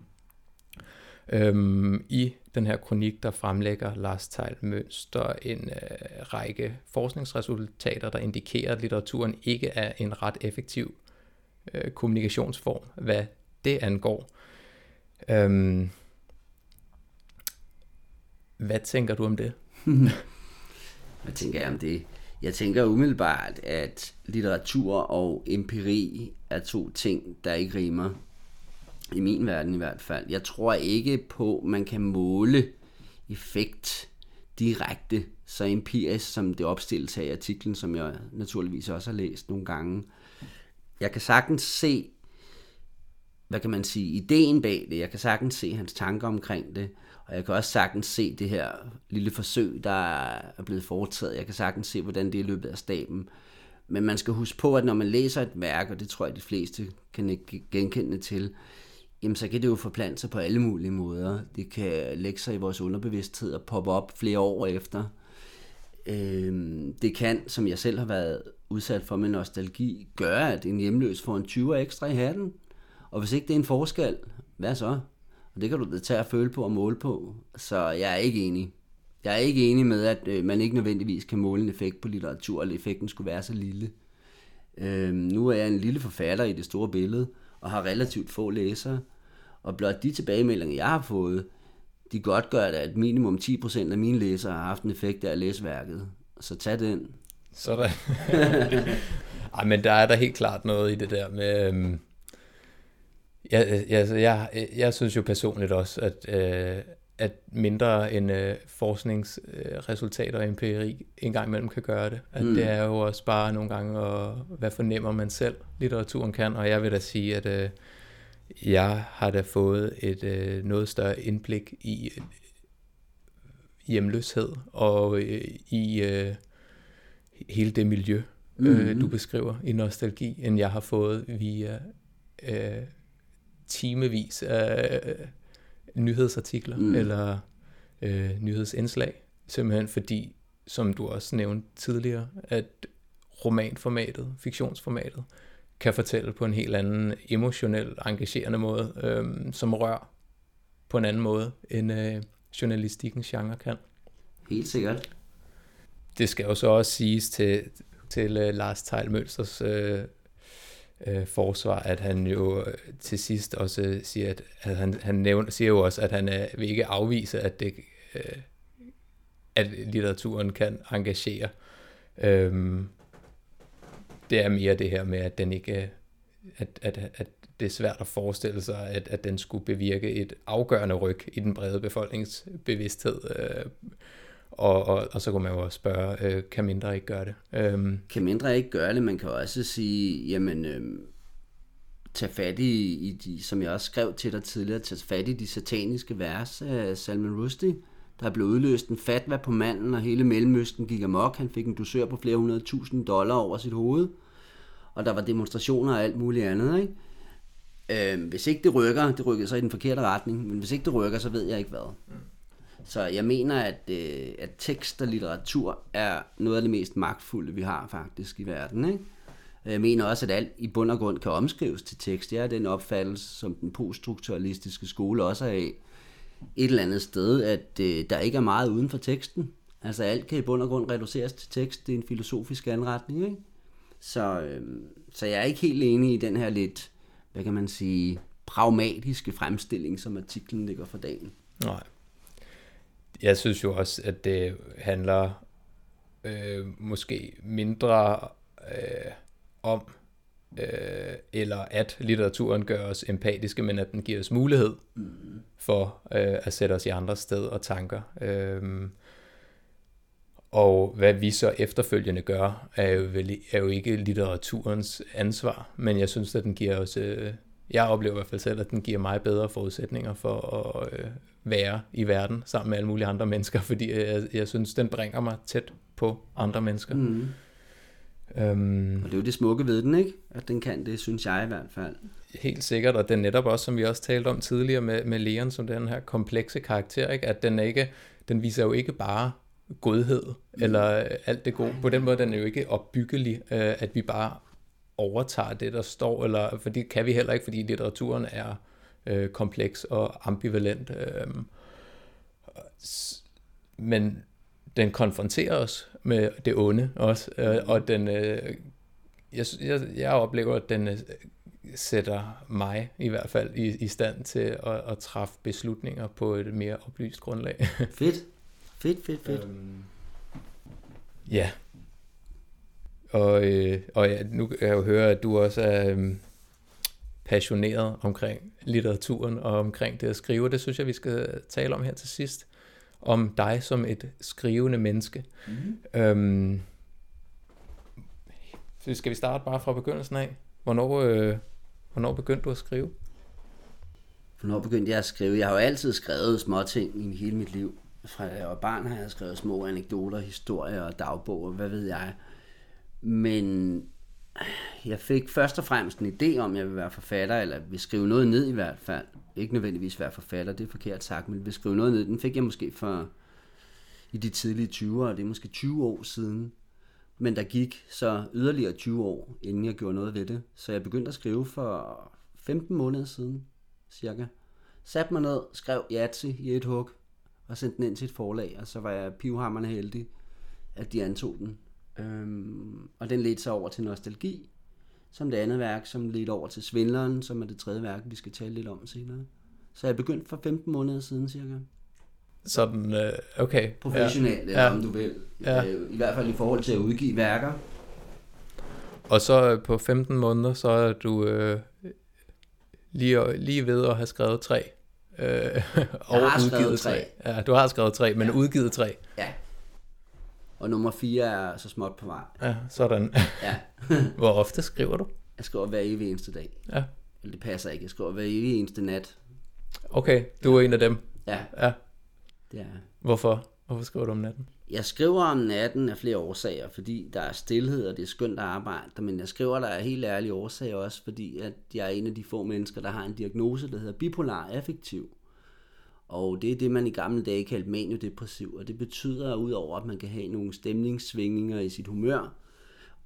[SPEAKER 1] Øhm, I den her kronik, der fremlægger Lars Tejl Mønster en øh, række forskningsresultater, der indikerer, at litteraturen ikke er en ret effektiv øh, kommunikationsform, hvad det angår. Øhm, hvad tænker du om det?
[SPEAKER 2] hvad tænker jeg om det? Jeg tænker umiddelbart, at litteratur og empiri er to ting, der ikke rimer. I min verden i hvert fald. Jeg tror ikke på, at man kan måle effekt direkte, så empirisk som det opstilles her i artiklen, som jeg naturligvis også har læst nogle gange jeg kan sagtens se, hvad kan man sige, ideen bag det. Jeg kan sagtens se hans tanker omkring det. Og jeg kan også sagtens se det her lille forsøg, der er blevet foretaget. Jeg kan sagtens se, hvordan det er løbet af staben. Men man skal huske på, at når man læser et værk, og det tror jeg, de fleste kan genkende til, jamen så kan det jo forplante sig på alle mulige måder. Det kan lægge sig i vores underbevidsthed og poppe op flere år efter. Øhm, det kan, som jeg selv har været udsat for med nostalgi, gøre, at en hjemløs får en 20 ekstra i hatten. Og hvis ikke det er en forskel, hvad så? Og det kan du da tage at føle på og måle på. Så jeg er ikke enig. Jeg er ikke enig med, at øh, man ikke nødvendigvis kan måle en effekt på litteratur, eller effekten skulle være så lille. Øhm, nu er jeg en lille forfatter i det store billede, og har relativt få læsere. Og blot de tilbagemeldinger, jeg har fået, de godt gør, at minimum 10% af mine læsere har haft en effekt af at læse værket. Så tag den.
[SPEAKER 1] Sådan. Ej, men der er der helt klart noget i det der med, øhm, Ja, altså, jeg, jeg synes jo personligt også, at, øh, at mindre end øh, forskningsresultater og empiri en gang imellem kan gøre det. At mm. det er jo også bare nogle gange, at, hvad fornemmer man selv, litteraturen kan. Og jeg vil da sige, at øh, jeg har da fået et øh, noget større indblik i øh, hjemløshed og øh, i øh, hele det miljø, mm-hmm. øh, du beskriver i nostalgi, end jeg har fået via øh, timevis af øh, nyhedsartikler mm. eller øh, nyhedsindslag. Simpelthen fordi, som du også nævnte tidligere, at romanformatet, fiktionsformatet, kan fortælle på en helt anden emotionel, engagerende måde, øh, som rør på en anden måde, end øh, journalistikkens genre kan.
[SPEAKER 2] Helt sikkert.
[SPEAKER 1] Det skal jo så også siges til, til uh, Lars Tejl Mønsters uh, øh, uh, øh, forsvar, at han jo til sidst også siger, at, at han, han nævner, siger jo også, at han uh, vil ikke afvise, at, det, uh, at litteraturen kan engagere. Um, det er mere det her med, at den ikke at, at, at det er svært at forestille sig, at, at den skulle bevirke et afgørende ryg i den brede befolkningsbevidsthed. Øh, og, og, og så kunne man jo også spørge, øh, kan mindre ikke gøre det?
[SPEAKER 2] Øhm. Kan mindre ikke gøre det? Man kan også sige, jamen, øh, tag fat i, i de, som jeg også skrev til dig tidligere, tag fat i de sataniske vers af Salman Rushdie. Der blev udløst en fatwa på manden, og hele Mellemøsten gik amok. Han fik en dusør på flere hundrede tusind dollar over sit hoved. Og der var demonstrationer og alt muligt andet, ikke? Øh, hvis ikke det rykker, det rykker så i den forkerte retning, men hvis ikke det rykker, så ved jeg ikke hvad. Mm. Så jeg mener, at, øh, at tekst og litteratur er noget af det mest magtfulde, vi har faktisk i verden. Ikke? Jeg mener også, at alt i bund og grund kan omskrives til tekst. Jeg er den opfattelse, som den poststrukturalistiske skole også er af et eller andet sted, at øh, der ikke er meget uden for teksten. Altså alt kan i bund og grund reduceres til tekst. Det er en filosofisk anretning. Ikke? Så, øh, så jeg er ikke helt enig i den her lidt, hvad kan man sige, pragmatiske fremstilling, som artiklen ligger for dagen.
[SPEAKER 1] Nej jeg synes jo også, at det handler øh, måske mindre øh, om, øh, eller at litteraturen gør os empatiske, men at den giver os mulighed mm. for øh, at sætte os i andre sted og tanker. Øh, og hvad vi så efterfølgende gør, er jo, vel, er jo ikke litteraturens ansvar, men jeg synes, at den giver os... Øh, jeg oplever i hvert fald selv, at den giver mig bedre forudsætninger for at øh, være i verden sammen med alle mulige andre mennesker, fordi jeg, jeg synes, den bringer mig tæt på andre mennesker. Mm.
[SPEAKER 2] Øhm, og det er jo det smukke ved den, ikke? At den kan det, synes jeg i hvert fald.
[SPEAKER 1] Helt sikkert, og den netop også, som vi også talte om tidligere med, med Leon, som den her komplekse karakter, ikke? At den ikke, den viser jo ikke bare godhed, mm. eller alt det gode. På den måde, den er jo ikke opbyggelig, øh, at vi bare overtager det, der står, eller, for det kan vi heller ikke, fordi litteraturen er øh, kompleks og ambivalent. Øh, men den konfronterer os med det onde også, øh, og den, øh, jeg, jeg, jeg oplever, at den øh, sætter mig i hvert fald i, i stand til at, at træffe beslutninger på et mere oplyst grundlag.
[SPEAKER 2] fedt, fedt, fedt, fedt. Øhm,
[SPEAKER 1] ja. Og, øh, og ja, nu kan jeg jo høre, at du også er, øh, passioneret omkring litteraturen og omkring det at skrive. Det synes jeg, vi skal tale om her til sidst. Om dig som et skrivende menneske. Mm. Øhm, så skal vi starte bare fra begyndelsen af? Hvornår, øh, hvornår begyndte du at skrive?
[SPEAKER 2] Hvornår begyndte jeg at skrive? Jeg har jo altid skrevet små ting i hele mit liv. Fra jeg var barn har jeg skrevet små anekdoter, historier og dagboger, hvad ved jeg. Men jeg fik først og fremmest en idé om, at jeg ville være forfatter, eller vil skrive noget ned i hvert fald. Ikke nødvendigvis være forfatter, det er forkert sagt, men vil skrive noget ned. Den fik jeg måske for i de tidlige 20'ere, det er måske 20 år siden. Men der gik så yderligere 20 år, inden jeg gjorde noget ved det. Så jeg begyndte at skrive for 15 måneder siden, cirka. Satte mig ned, skrev Yatzy i et hug, og sendte den ind til et forlag, og så var jeg pivhammerne heldig, at de antog den. Øhm, og den ledte sig over til Nostalgi, som det andet værk, som ledte over til Svindleren, som er det tredje værk, vi skal tale lidt om senere. Så jeg begyndte for 15 måneder siden cirka.
[SPEAKER 1] Sådan, øh, okay.
[SPEAKER 2] Professionelt, ja. om du vil. Ja. Øh, I hvert fald i forhold til at udgive værker.
[SPEAKER 1] Og så på 15 måneder, så er du øh, lige, lige ved at have skrevet tre. Øh, og udgivet
[SPEAKER 2] tre.
[SPEAKER 1] Ja, du har skrevet tre, men
[SPEAKER 2] Ja.
[SPEAKER 1] udgivet tre.
[SPEAKER 2] Ja. Og nummer 4 er så småt på vej.
[SPEAKER 1] Ja, sådan.
[SPEAKER 2] Ja.
[SPEAKER 1] Hvor ofte skriver du?
[SPEAKER 2] Jeg skriver hver evig eneste dag.
[SPEAKER 1] Ja.
[SPEAKER 2] Eller det passer ikke. Jeg skriver hver evig eneste nat.
[SPEAKER 1] Okay, du er en af dem.
[SPEAKER 2] Ja,
[SPEAKER 1] Ja.
[SPEAKER 2] det er.
[SPEAKER 1] Hvorfor? Hvorfor skriver du om natten?
[SPEAKER 2] Jeg skriver om natten af flere årsager, fordi der er stillhed, og det er skønt at arbejde, men jeg skriver der af helt ærlige årsager også, fordi at jeg er en af de få mennesker, der har en diagnose, der hedder bipolar affektiv. Og det er det, man i gamle dage kaldte maniodepressiv, og det betyder udover, at man kan have nogle stemningssvingninger i sit humør,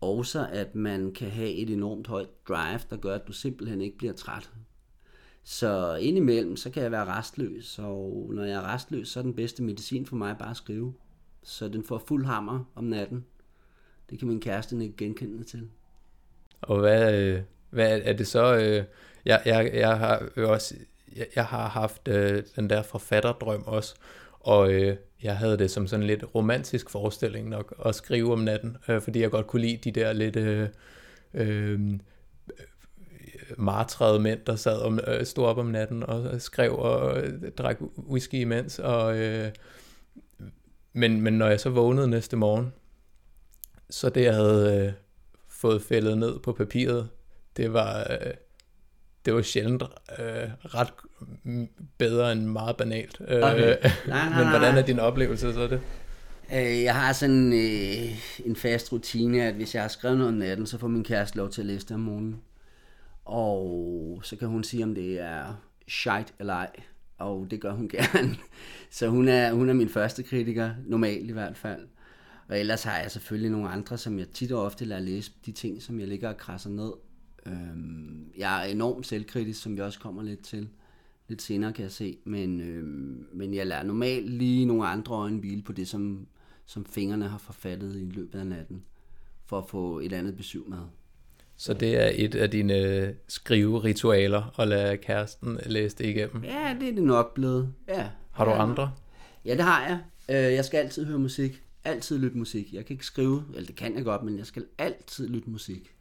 [SPEAKER 2] også at man kan have et enormt højt drive, der gør, at du simpelthen ikke bliver træt. Så indimellem, så kan jeg være restløs, og når jeg er restløs, så er den bedste medicin for mig bare at skrive. Så den får fuld hammer om natten. Det kan min kæreste ikke genkende til.
[SPEAKER 1] Og hvad, øh, hvad er det så? Øh, jeg, jeg, jeg har jo også jeg, jeg har haft øh, den der forfatterdrøm også, og øh, jeg havde det som sådan lidt romantisk forestilling nok at skrive om natten, øh, fordi jeg godt kunne lide de der lidt øh, øh, martrede mænd, der sad om, øh, stod op om natten og skrev og øh, drak whisky imens. Og, øh, men, men når jeg så vågnede næste morgen, så det jeg havde øh, fået fældet ned på papiret, det var, øh, det var sjældent øh, ret bedre end meget banalt. Øh,
[SPEAKER 2] Okay. Nej, nej,
[SPEAKER 1] men hvordan er din oplevelse så det?
[SPEAKER 2] Øh, Jeg har sådan øh, en fast rutine, at hvis jeg har skrevet noget om natten, så får min kæreste lov til at læse det om morgenen. Og så kan hun sige, om det er shite eller ej. Og det gør hun gerne. Så hun er, hun er min første kritiker, normalt i hvert fald. Og ellers har jeg selvfølgelig nogle andre, som jeg tit og ofte lader læse de ting, som jeg ligger og krasser ned. Øhm, jeg er enormt selvkritisk, som vi også kommer lidt til. Lidt senere kan jeg se, men, øhm, men jeg lader normalt lige nogle andre øjne hvile på det, som, som fingrene har forfattet i løbet af natten, for at få et andet besøg med.
[SPEAKER 1] Så det er et af dine øh, skriveritualer at lade kæresten læse det igennem.
[SPEAKER 2] Ja, det er det nok blevet. Ja.
[SPEAKER 1] Har du
[SPEAKER 2] ja.
[SPEAKER 1] andre?
[SPEAKER 2] Ja, det har jeg. Øh, Jeg skal altid høre musik. Altid lytte musik. Jeg kan ikke skrive, eller det kan jeg godt, men jeg skal altid lytte musik.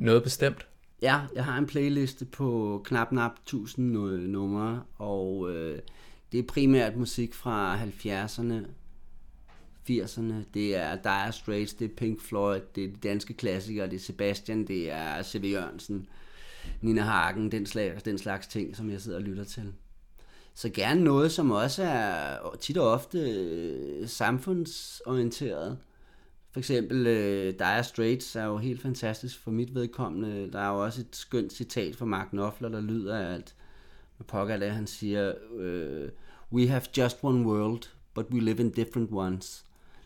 [SPEAKER 1] Noget bestemt?
[SPEAKER 2] Ja, jeg har en playliste på knap nap 1000 numre, og øh, det er primært musik fra 70'erne, 80'erne. Det er Dire Straits, det er Pink Floyd, det er de danske klassikere, det er Sebastian, det er C.V. Jørgensen, Nina Hagen, den slags, den slags ting, som jeg sidder og lytter til. Så gerne noget, som også er tit og ofte øh, samfundsorienteret. For eksempel øh, Dire Straits er jo helt fantastisk for mit vedkommende. Der er jo også et skønt citat fra Mark Knopfler, der lyder alt. Med pokker det, han siger, øh, We have just one world, but we live in different ones.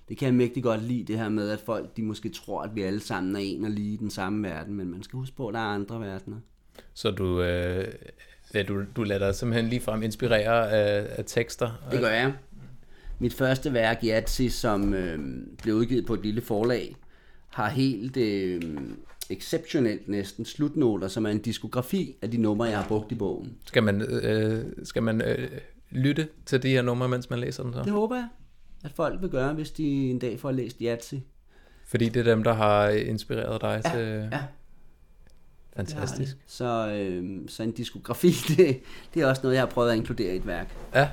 [SPEAKER 2] Det kan jeg mægtig godt lide, det her med, at folk de måske tror, at vi alle sammen er en og lige i den samme verden, men man skal huske på, at der er andre verdener.
[SPEAKER 1] Så du, øh, ja, du, du lader dig simpelthen ligefrem inspirere af, af tekster?
[SPEAKER 2] Det gør jeg. Mit første værk, Yatzy, som øh, blev udgivet på et lille forlag, har helt øh, exceptionelt næsten slutnoter, som er en diskografi af de numre, jeg har brugt i bogen.
[SPEAKER 1] Skal man, øh, skal man øh, lytte til de her numre, mens man læser dem så?
[SPEAKER 2] Det håber jeg, at folk vil gøre, hvis de en dag får læst Yatzy.
[SPEAKER 1] Fordi det er dem, der har inspireret dig til...
[SPEAKER 2] Ja, det har
[SPEAKER 1] Fantastisk.
[SPEAKER 2] det. Så, øh, så en diskografi, det, det er også noget, jeg har prøvet at inkludere i et værk.
[SPEAKER 1] Ja.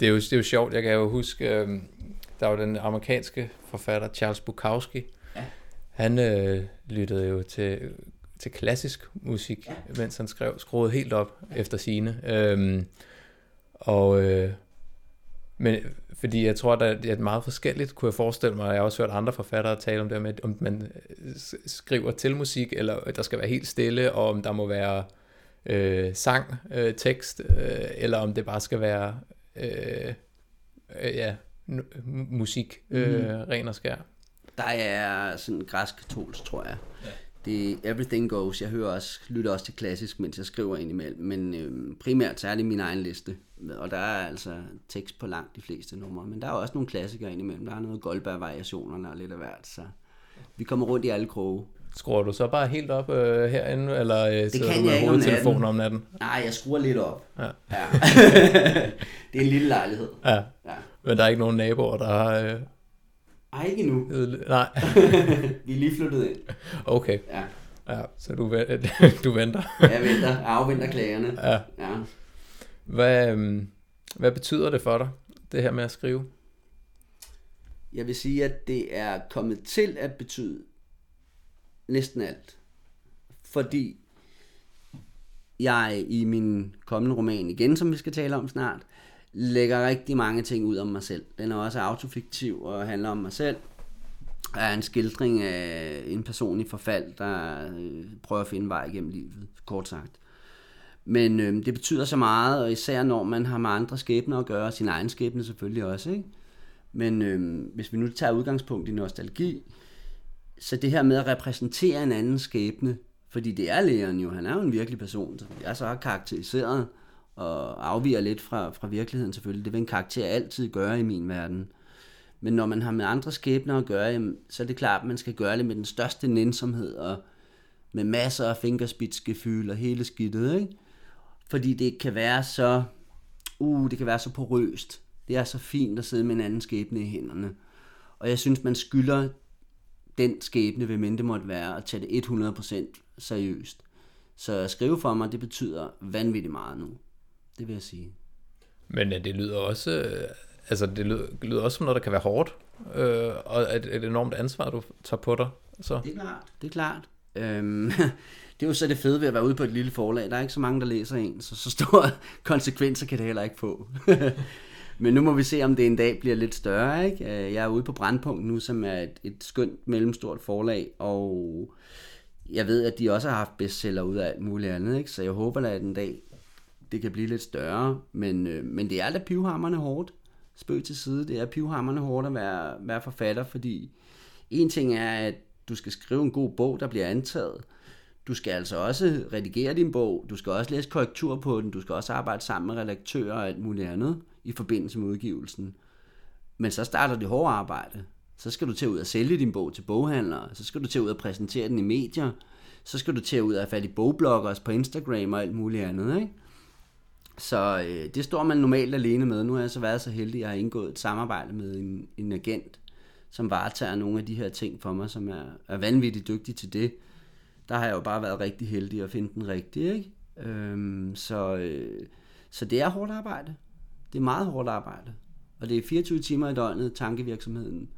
[SPEAKER 1] Det er jo, det er jo sjovt, jeg kan jo huske, øh, der var den amerikanske forfatter Charles Bukowski.
[SPEAKER 2] Ja.
[SPEAKER 1] Han øh, lyttede jo til, til klassisk musik, ja. mens han skrev, skruede helt op ja. efter sine. Øhm, og øh, men fordi jeg tror, at det er meget forskelligt, kunne jeg forestille mig, og jeg har også hørt andre forfattere tale om det med, om man øh, skriver til musik, eller der skal være helt stille, og om der må være øh, sang, øh, tekst, øh, eller om det bare skal være øh, øh, ja, musik, øh, ren og skær.
[SPEAKER 2] Der er sådan græsk-katolsk, tror jeg. Ja. Det er Everything Goes. Jeg hører også, lytter også til klassisk, mens jeg skriver indimellem. Men øhm, primært så er det min egen liste. Og der er altså tekst på langt de fleste numre. Men der er også nogle klassikere indimellem. Der er noget Goldberg-variationerne og lidt af hvert. Så vi kommer rundt i alle kroge.
[SPEAKER 1] Skruer du så bare helt op øh, herinde, eller øh, sidder
[SPEAKER 2] kan
[SPEAKER 1] du
[SPEAKER 2] jeg ikke om natten.
[SPEAKER 1] om natten?
[SPEAKER 2] Nej, jeg skruer lidt op.
[SPEAKER 1] Ja.
[SPEAKER 2] ja. det er en lille lejlighed.
[SPEAKER 1] Ja.
[SPEAKER 2] Ja.
[SPEAKER 1] Men der er ikke nogen naboer, der har... Øh,
[SPEAKER 2] Ej, ikke endnu.
[SPEAKER 1] nej,
[SPEAKER 2] vi er lige flyttet ind.
[SPEAKER 1] okay.
[SPEAKER 2] Ja.
[SPEAKER 1] Ja, så du, du venter.
[SPEAKER 2] jeg venter, jeg afventer klagerne.
[SPEAKER 1] Ja.
[SPEAKER 2] ja.
[SPEAKER 1] Hvad, øhm, hvad betyder det for dig, det her med at skrive?
[SPEAKER 2] Jeg vil sige, at det er kommet til at betyde næsten alt. Fordi jeg i min kommende roman igen, som vi skal tale om snart, lægger rigtig mange ting ud om mig selv. Den er også autofiktiv og handler om mig selv. Er en skildring af en person i forfald, der øh, prøver at finde vej igennem livet, kort sagt. Men øh, det betyder så meget, og især når man har med andre skæbner at gøre, og sin egen skæbne selvfølgelig også. Ikke? Men øh, hvis vi nu tager udgangspunkt i nostalgi, så det her med at repræsentere en anden skæbne, fordi det er lægeren jo, han er jo en virkelig person, som jeg så har karakteriseret, og afviger lidt fra, fra virkeligheden selvfølgelig. Det vil en karakter altid gøre i min verden. Men når man har med andre skæbner at gøre, så er det klart, at man skal gøre det med den største nænsomhed, og med masser af fingerspidsgefyld og hele skidtet, ikke? Fordi det kan være så, uh, det kan være så porøst. Det er så fint at sidde med en anden skæbne i hænderne. Og jeg synes, man skylder den skæbne, hvem end det måtte være, at tage det 100% seriøst. Så at skrive for mig, det betyder vanvittigt meget nu. Det vil jeg sige.
[SPEAKER 1] Men det lyder også, øh, altså det lyder, lyder også som noget, der kan være hårdt, øh, og et, et enormt ansvar, du tager på dig. Så.
[SPEAKER 2] Det er klart, det er klart. Øhm, det er jo så det fede ved at være ude på et lille forlag. Der er ikke så mange, der læser en, så så store konsekvenser kan det heller ikke få. Men nu må vi se, om det en dag bliver lidt større. Ikke? Øh, jeg er ude på Brandpunkt nu, som er et, et skønt mellemstort forlag, og jeg ved, at de også har haft bestseller ud af alt muligt andet, ikke? så jeg håber at en dag det kan blive lidt større, men, øh, men det er da pivhammerne hårdt. Spøg til side, det er pivhammerne hårdt at være, være forfatter, fordi en ting er, at du skal skrive en god bog, der bliver antaget. Du skal altså også redigere din bog, du skal også læse korrektur på den, du skal også arbejde sammen med redaktører og alt muligt andet i forbindelse med udgivelsen. Men så starter det hårde arbejde. Så skal du til ud og sælge din bog til boghandlere, så skal du til ud og præsentere den i medier, så skal du til ud og have fat i bogbloggers på Instagram og alt muligt andet, ikke? Så øh, det står man normalt alene med. Nu har jeg så været så heldig, at jeg har indgået et samarbejde med en, en agent, som varetager nogle af de her ting for mig, som er, er vanvittigt dygtig til det. Der har jeg jo bare været rigtig heldig at finde den rigtige, ikke? Øhm, så, øh, så det er hårdt arbejde. Det er meget hårdt arbejde. Og det er 24 timer i døgnet, tankevirksomheden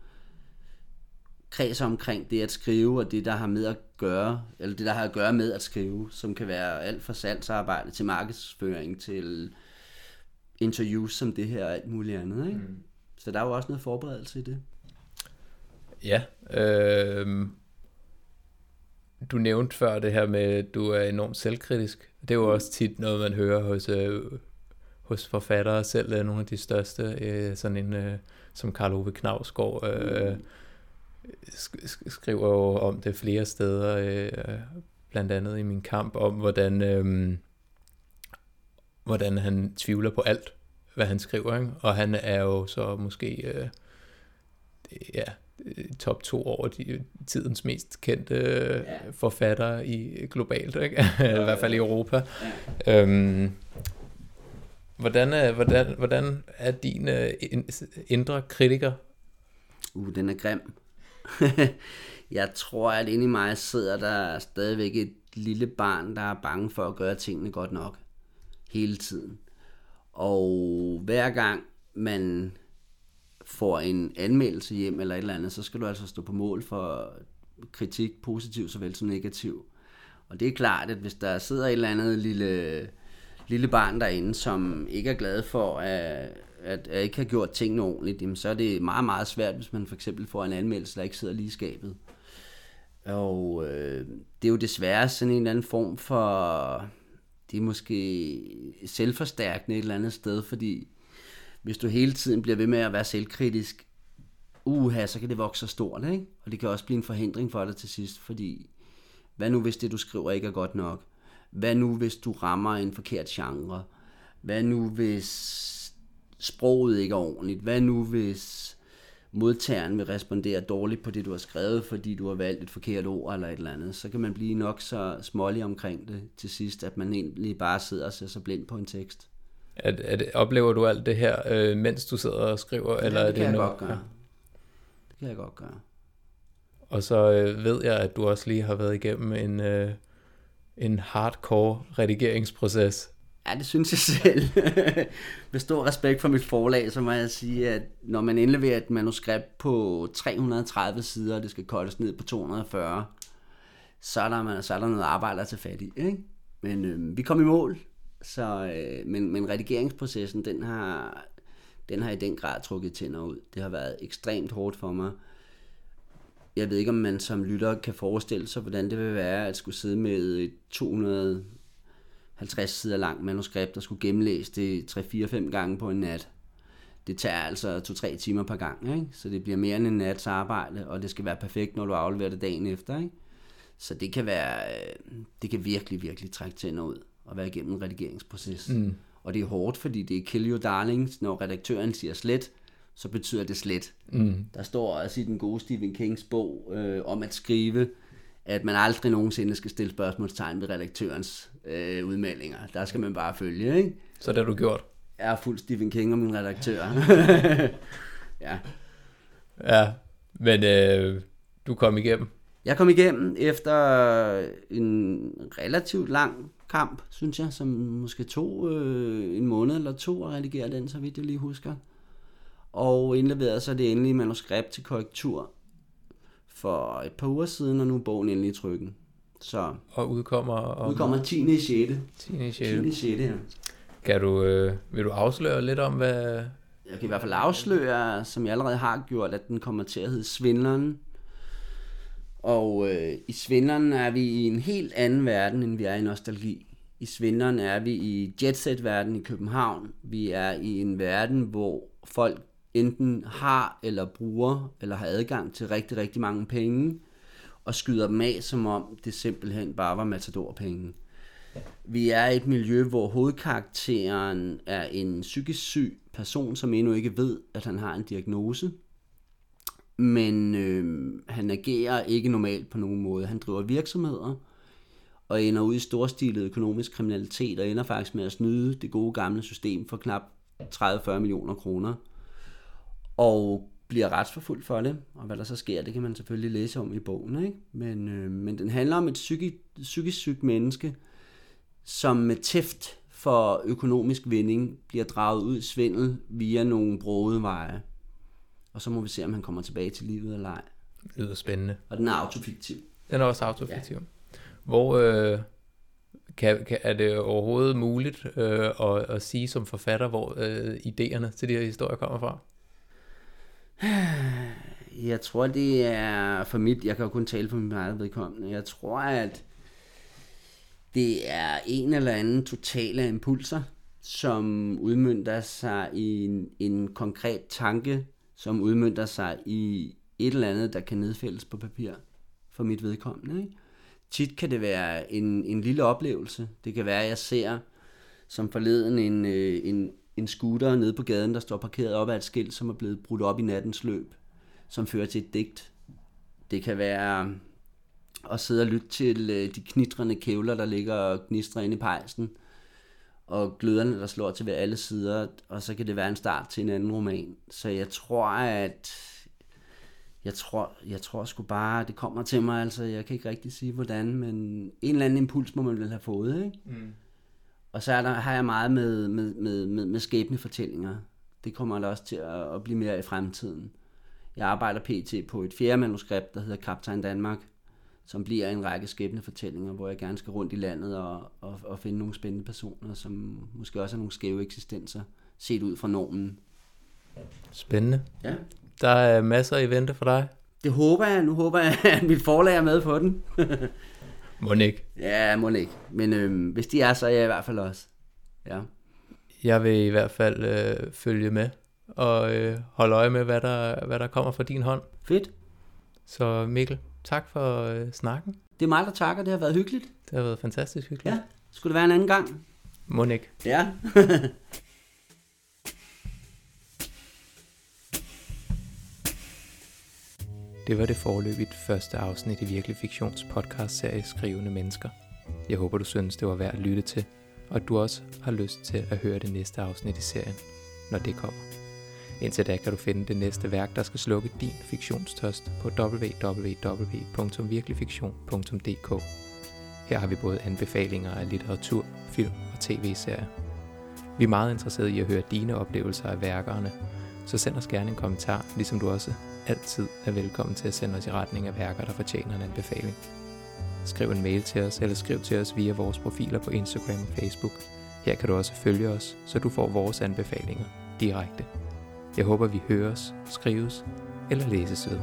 [SPEAKER 2] kredser omkring det at skrive, og det, der har med at gøre, eller det, der har at gøre med at skrive, som kan være alt fra salgsarbejde til markedsføring til interviews som det her og alt muligt andet. Ikke? Mm. Så der er jo også noget forberedelse i det.
[SPEAKER 1] Ja. Øh, du nævnte før det her med, at du er enormt selvkritisk. Det er jo også tit noget, man hører hos, øh, hos forfattere, selv øh, nogle af de største, øh, sådan en øh, som Karl Ove Knavsgaard, øh, sk- skriver jo om det flere steder, øh, blandt andet i min kamp, om hvordan, øh, hvordan han tvivler på alt, hvad han skriver. Ikke? Og han er jo så måske øh, ja, top to over de, tidens mest kendte øh, forfattere i globalt, ikke? i hvert fald i Europa. Ja. Øhm, hvordan, er, hvordan, hvordan er din øh, indre kritiker?
[SPEAKER 2] Uh, den er grim. jeg tror, at inde i mig sidder der stadigvæk et lille barn, der er bange for at gøre tingene godt nok. Hele tiden. Og hver gang man får en anmeldelse hjem eller et eller andet, så skal du altså stå på mål for kritik, positiv såvel som negativ. Og det er klart, at hvis der sidder et eller andet lille, lille barn derinde, som ikke er glad for, at, at jeg ikke har gjort tingene ordentligt, jamen, så er det meget, meget svært, hvis man for eksempel får en anmeldelse, der ikke sidder lige i skabet. Og øh, det er jo desværre sådan en eller anden form for, det er måske selvforstærkende et eller andet sted, fordi hvis du hele tiden bliver ved med at være selvkritisk, uha, så kan det vokse så stort, ikke? Og det kan også blive en forhindring for dig til sidst, fordi hvad nu hvis det, du skriver, ikke er godt nok? Hvad nu hvis du rammer en forkert genre? Hvad nu hvis sproget ikke er ordentligt? Hvad nu hvis modtageren vil respondere dårligt på det, du har skrevet, fordi du har valgt et forkert ord eller et eller andet, så kan man blive nok så smålig omkring det til sidst, at man egentlig bare sidder og ser sig blind på en tekst.
[SPEAKER 1] At, at, oplever du alt det her, øh, mens du sidder og skriver?
[SPEAKER 2] Ja,
[SPEAKER 1] eller
[SPEAKER 2] det kan
[SPEAKER 1] er det
[SPEAKER 2] jeg
[SPEAKER 1] noget?
[SPEAKER 2] godt gøre. Det kan jeg godt gøre.
[SPEAKER 1] Og så øh, ved jeg, at du også lige har været igennem en, øh, en hardcore redigeringsproces.
[SPEAKER 2] Ja, det synes jeg selv. Med stor respekt for mit forlag, så må jeg sige, at når man indleverer et manuskript på 330 sider, og det skal koldes ned på 240, så er der, så er der noget arbejde at tage fat i. Ikke? Men øh, vi kom i mål, så, øh, men, men redigeringsprocessen, den har, den har i den grad trukket tænder ud. Det har været ekstremt hårdt for mig. Jeg ved ikke, om man som lytter kan forestille sig, hvordan det vil være at skulle sidde med et 250 sider langt manuskript, der skulle gennemlæse det 3-4-5 gange på en nat. Det tager altså 2-3 timer per gang, ikke? så det bliver mere end en nats arbejde, og det skal være perfekt, når du afleverer det dagen efter. Ikke? Så det kan være, øh, det kan virkelig, virkelig trække tænder ud at være igennem en redigeringsproces. Mm. Og det er hårdt, fordi det er kill your darlings. Når redaktøren siger slet, så betyder det slet. Mm. Der står også i den gode Stephen Kings bog øh, om at skrive, at man aldrig nogensinde skal stille spørgsmålstegn ved redaktørens øh, udmeldinger. Der skal man bare følge, ikke?
[SPEAKER 1] Så det har du gjort?
[SPEAKER 2] Jeg er fuld Stephen King og min redaktør.
[SPEAKER 1] ja. Ja, men øh, du kom igennem?
[SPEAKER 2] Jeg kom igennem efter en relativt lang kamp, synes jeg, som måske tog øh, en måned eller to at redigere den, så vidt jeg lige husker. Og indleverede så det endelige manuskript til korrektur for et par uger siden, og nu er bogen endelig i trykken. Så
[SPEAKER 1] og udkommer
[SPEAKER 2] om... Udkommer 10. i 6.
[SPEAKER 1] 10. i 6. 10.
[SPEAKER 2] i 6. ja.
[SPEAKER 1] Kan du, øh, vil du afsløre lidt om, hvad...
[SPEAKER 2] Jeg kan i hvert fald afsløre, som jeg allerede har gjort, at den kommer til at hedde Svindleren. Og øh, i Svindleren er vi i en helt anden verden, end vi er i Nostalgi. I Svindleren er vi i jetset-verden i København. Vi er i en verden, hvor folk enten har eller bruger eller har adgang til rigtig, rigtig mange penge, og skyder dem af, som om det simpelthen bare var matadorpenge. Vi er i et miljø, hvor hovedkarakteren er en psykisk syg person, som endnu ikke ved, at han har en diagnose. Men øh, han agerer ikke normalt på nogen måde. Han driver virksomheder, og ender ud i storstilet økonomisk kriminalitet, og ender faktisk med at snyde det gode gamle system for knap 30-40 millioner kroner. Og bliver retsforfulgt for det, og hvad der så sker, det kan man selvfølgelig læse om i bogen. Ikke? Men, øh, men den handler om et psykisk, psykisk sygt menneske, som med tæft for økonomisk vinding bliver draget ud i svindel via nogle brode veje. Og så må vi se, om han kommer tilbage til livet eller ej.
[SPEAKER 1] Det lyder spændende.
[SPEAKER 2] Og den er autofiktiv.
[SPEAKER 1] Den er også autofiktiv. Ja. Hvor øh, kan, kan, er det overhovedet muligt øh, at, at sige som forfatter, hvor øh, idéerne til de her historier kommer fra?
[SPEAKER 2] Jeg tror, det er for mit, jeg kan jo kun tale for mit eget vedkommende, jeg tror, at det er en eller anden totale impulser, som udmyndter sig i en, en konkret tanke, som udmyndter sig i et eller andet, der kan nedfældes på papir for mit vedkommende. Ikke? Tit kan det være en, en lille oplevelse. Det kan være, at jeg ser som forleden en, øh, en, en scooter nede på gaden, der står parkeret op af et skilt, som er blevet brudt op i nattens løb, som fører til et digt. Det kan være at sidde og lytte til øh, de knitrende kævler, der ligger og gnistrer inde i pejsen, og gløderne, der slår til ved alle sider, og så kan det være en start til en anden roman. Så jeg tror, at jeg tror, jeg tror sgu bare, det kommer til mig, altså jeg kan ikke rigtig sige hvordan, men en eller anden impuls må man vel have fået, ikke? Mm. Og så er der, har jeg meget med, med, med, med, med skæbnefortællinger. Det kommer der også til at, at blive mere i fremtiden. Jeg arbejder pt. på et fjerde manuskript, der hedder Kaptajn Danmark, som bliver en række skæbnefortællinger, hvor jeg gerne skal rundt i landet og, og, og finde nogle spændende personer, som måske også har nogle skæve eksistenser, set ud fra normen.
[SPEAKER 1] Spændende.
[SPEAKER 2] Ja.
[SPEAKER 1] Der er masser i vente for dig.
[SPEAKER 2] Det håber jeg. Nu håber jeg, at mit forlag er med på den.
[SPEAKER 1] må ikke.
[SPEAKER 2] Ja, må ikke. Men øhm, hvis de er, så er jeg i hvert fald også. Ja.
[SPEAKER 1] Jeg vil i hvert fald øh, følge med og øh, holde øje med, hvad der, hvad der kommer fra din hånd.
[SPEAKER 2] Fedt.
[SPEAKER 1] Så Mikkel, tak for øh, snakken.
[SPEAKER 2] Det er mig, der takker. Det har været hyggeligt.
[SPEAKER 1] Det har været fantastisk hyggeligt.
[SPEAKER 2] Ja. Skulle det være en anden gang?
[SPEAKER 1] Må ikke.
[SPEAKER 2] Ja.
[SPEAKER 1] Det var det forløbigt første afsnit i Virkelig Fiktions podcast-serie Skrivende Mennesker. Jeg håber, du synes, det var værd at lytte til, og at du også har lyst til at høre det næste afsnit i serien, når det kommer. Indtil da kan du finde det næste værk, der skal slukke din fiktionstørst på www.virkeligfiktion.dk. Her har vi både anbefalinger af litteratur, film og tv-serier. Vi er meget interesserede i at høre dine oplevelser af værkerne, så send os gerne en kommentar, ligesom du også altid er velkommen til at sende os i retning af værker, der fortjener en anbefaling. Skriv en mail til os, eller skriv til os via vores profiler på Instagram og Facebook. Her kan du også følge os, så du får vores anbefalinger direkte. Jeg håber, vi høres, skrives eller læses ved.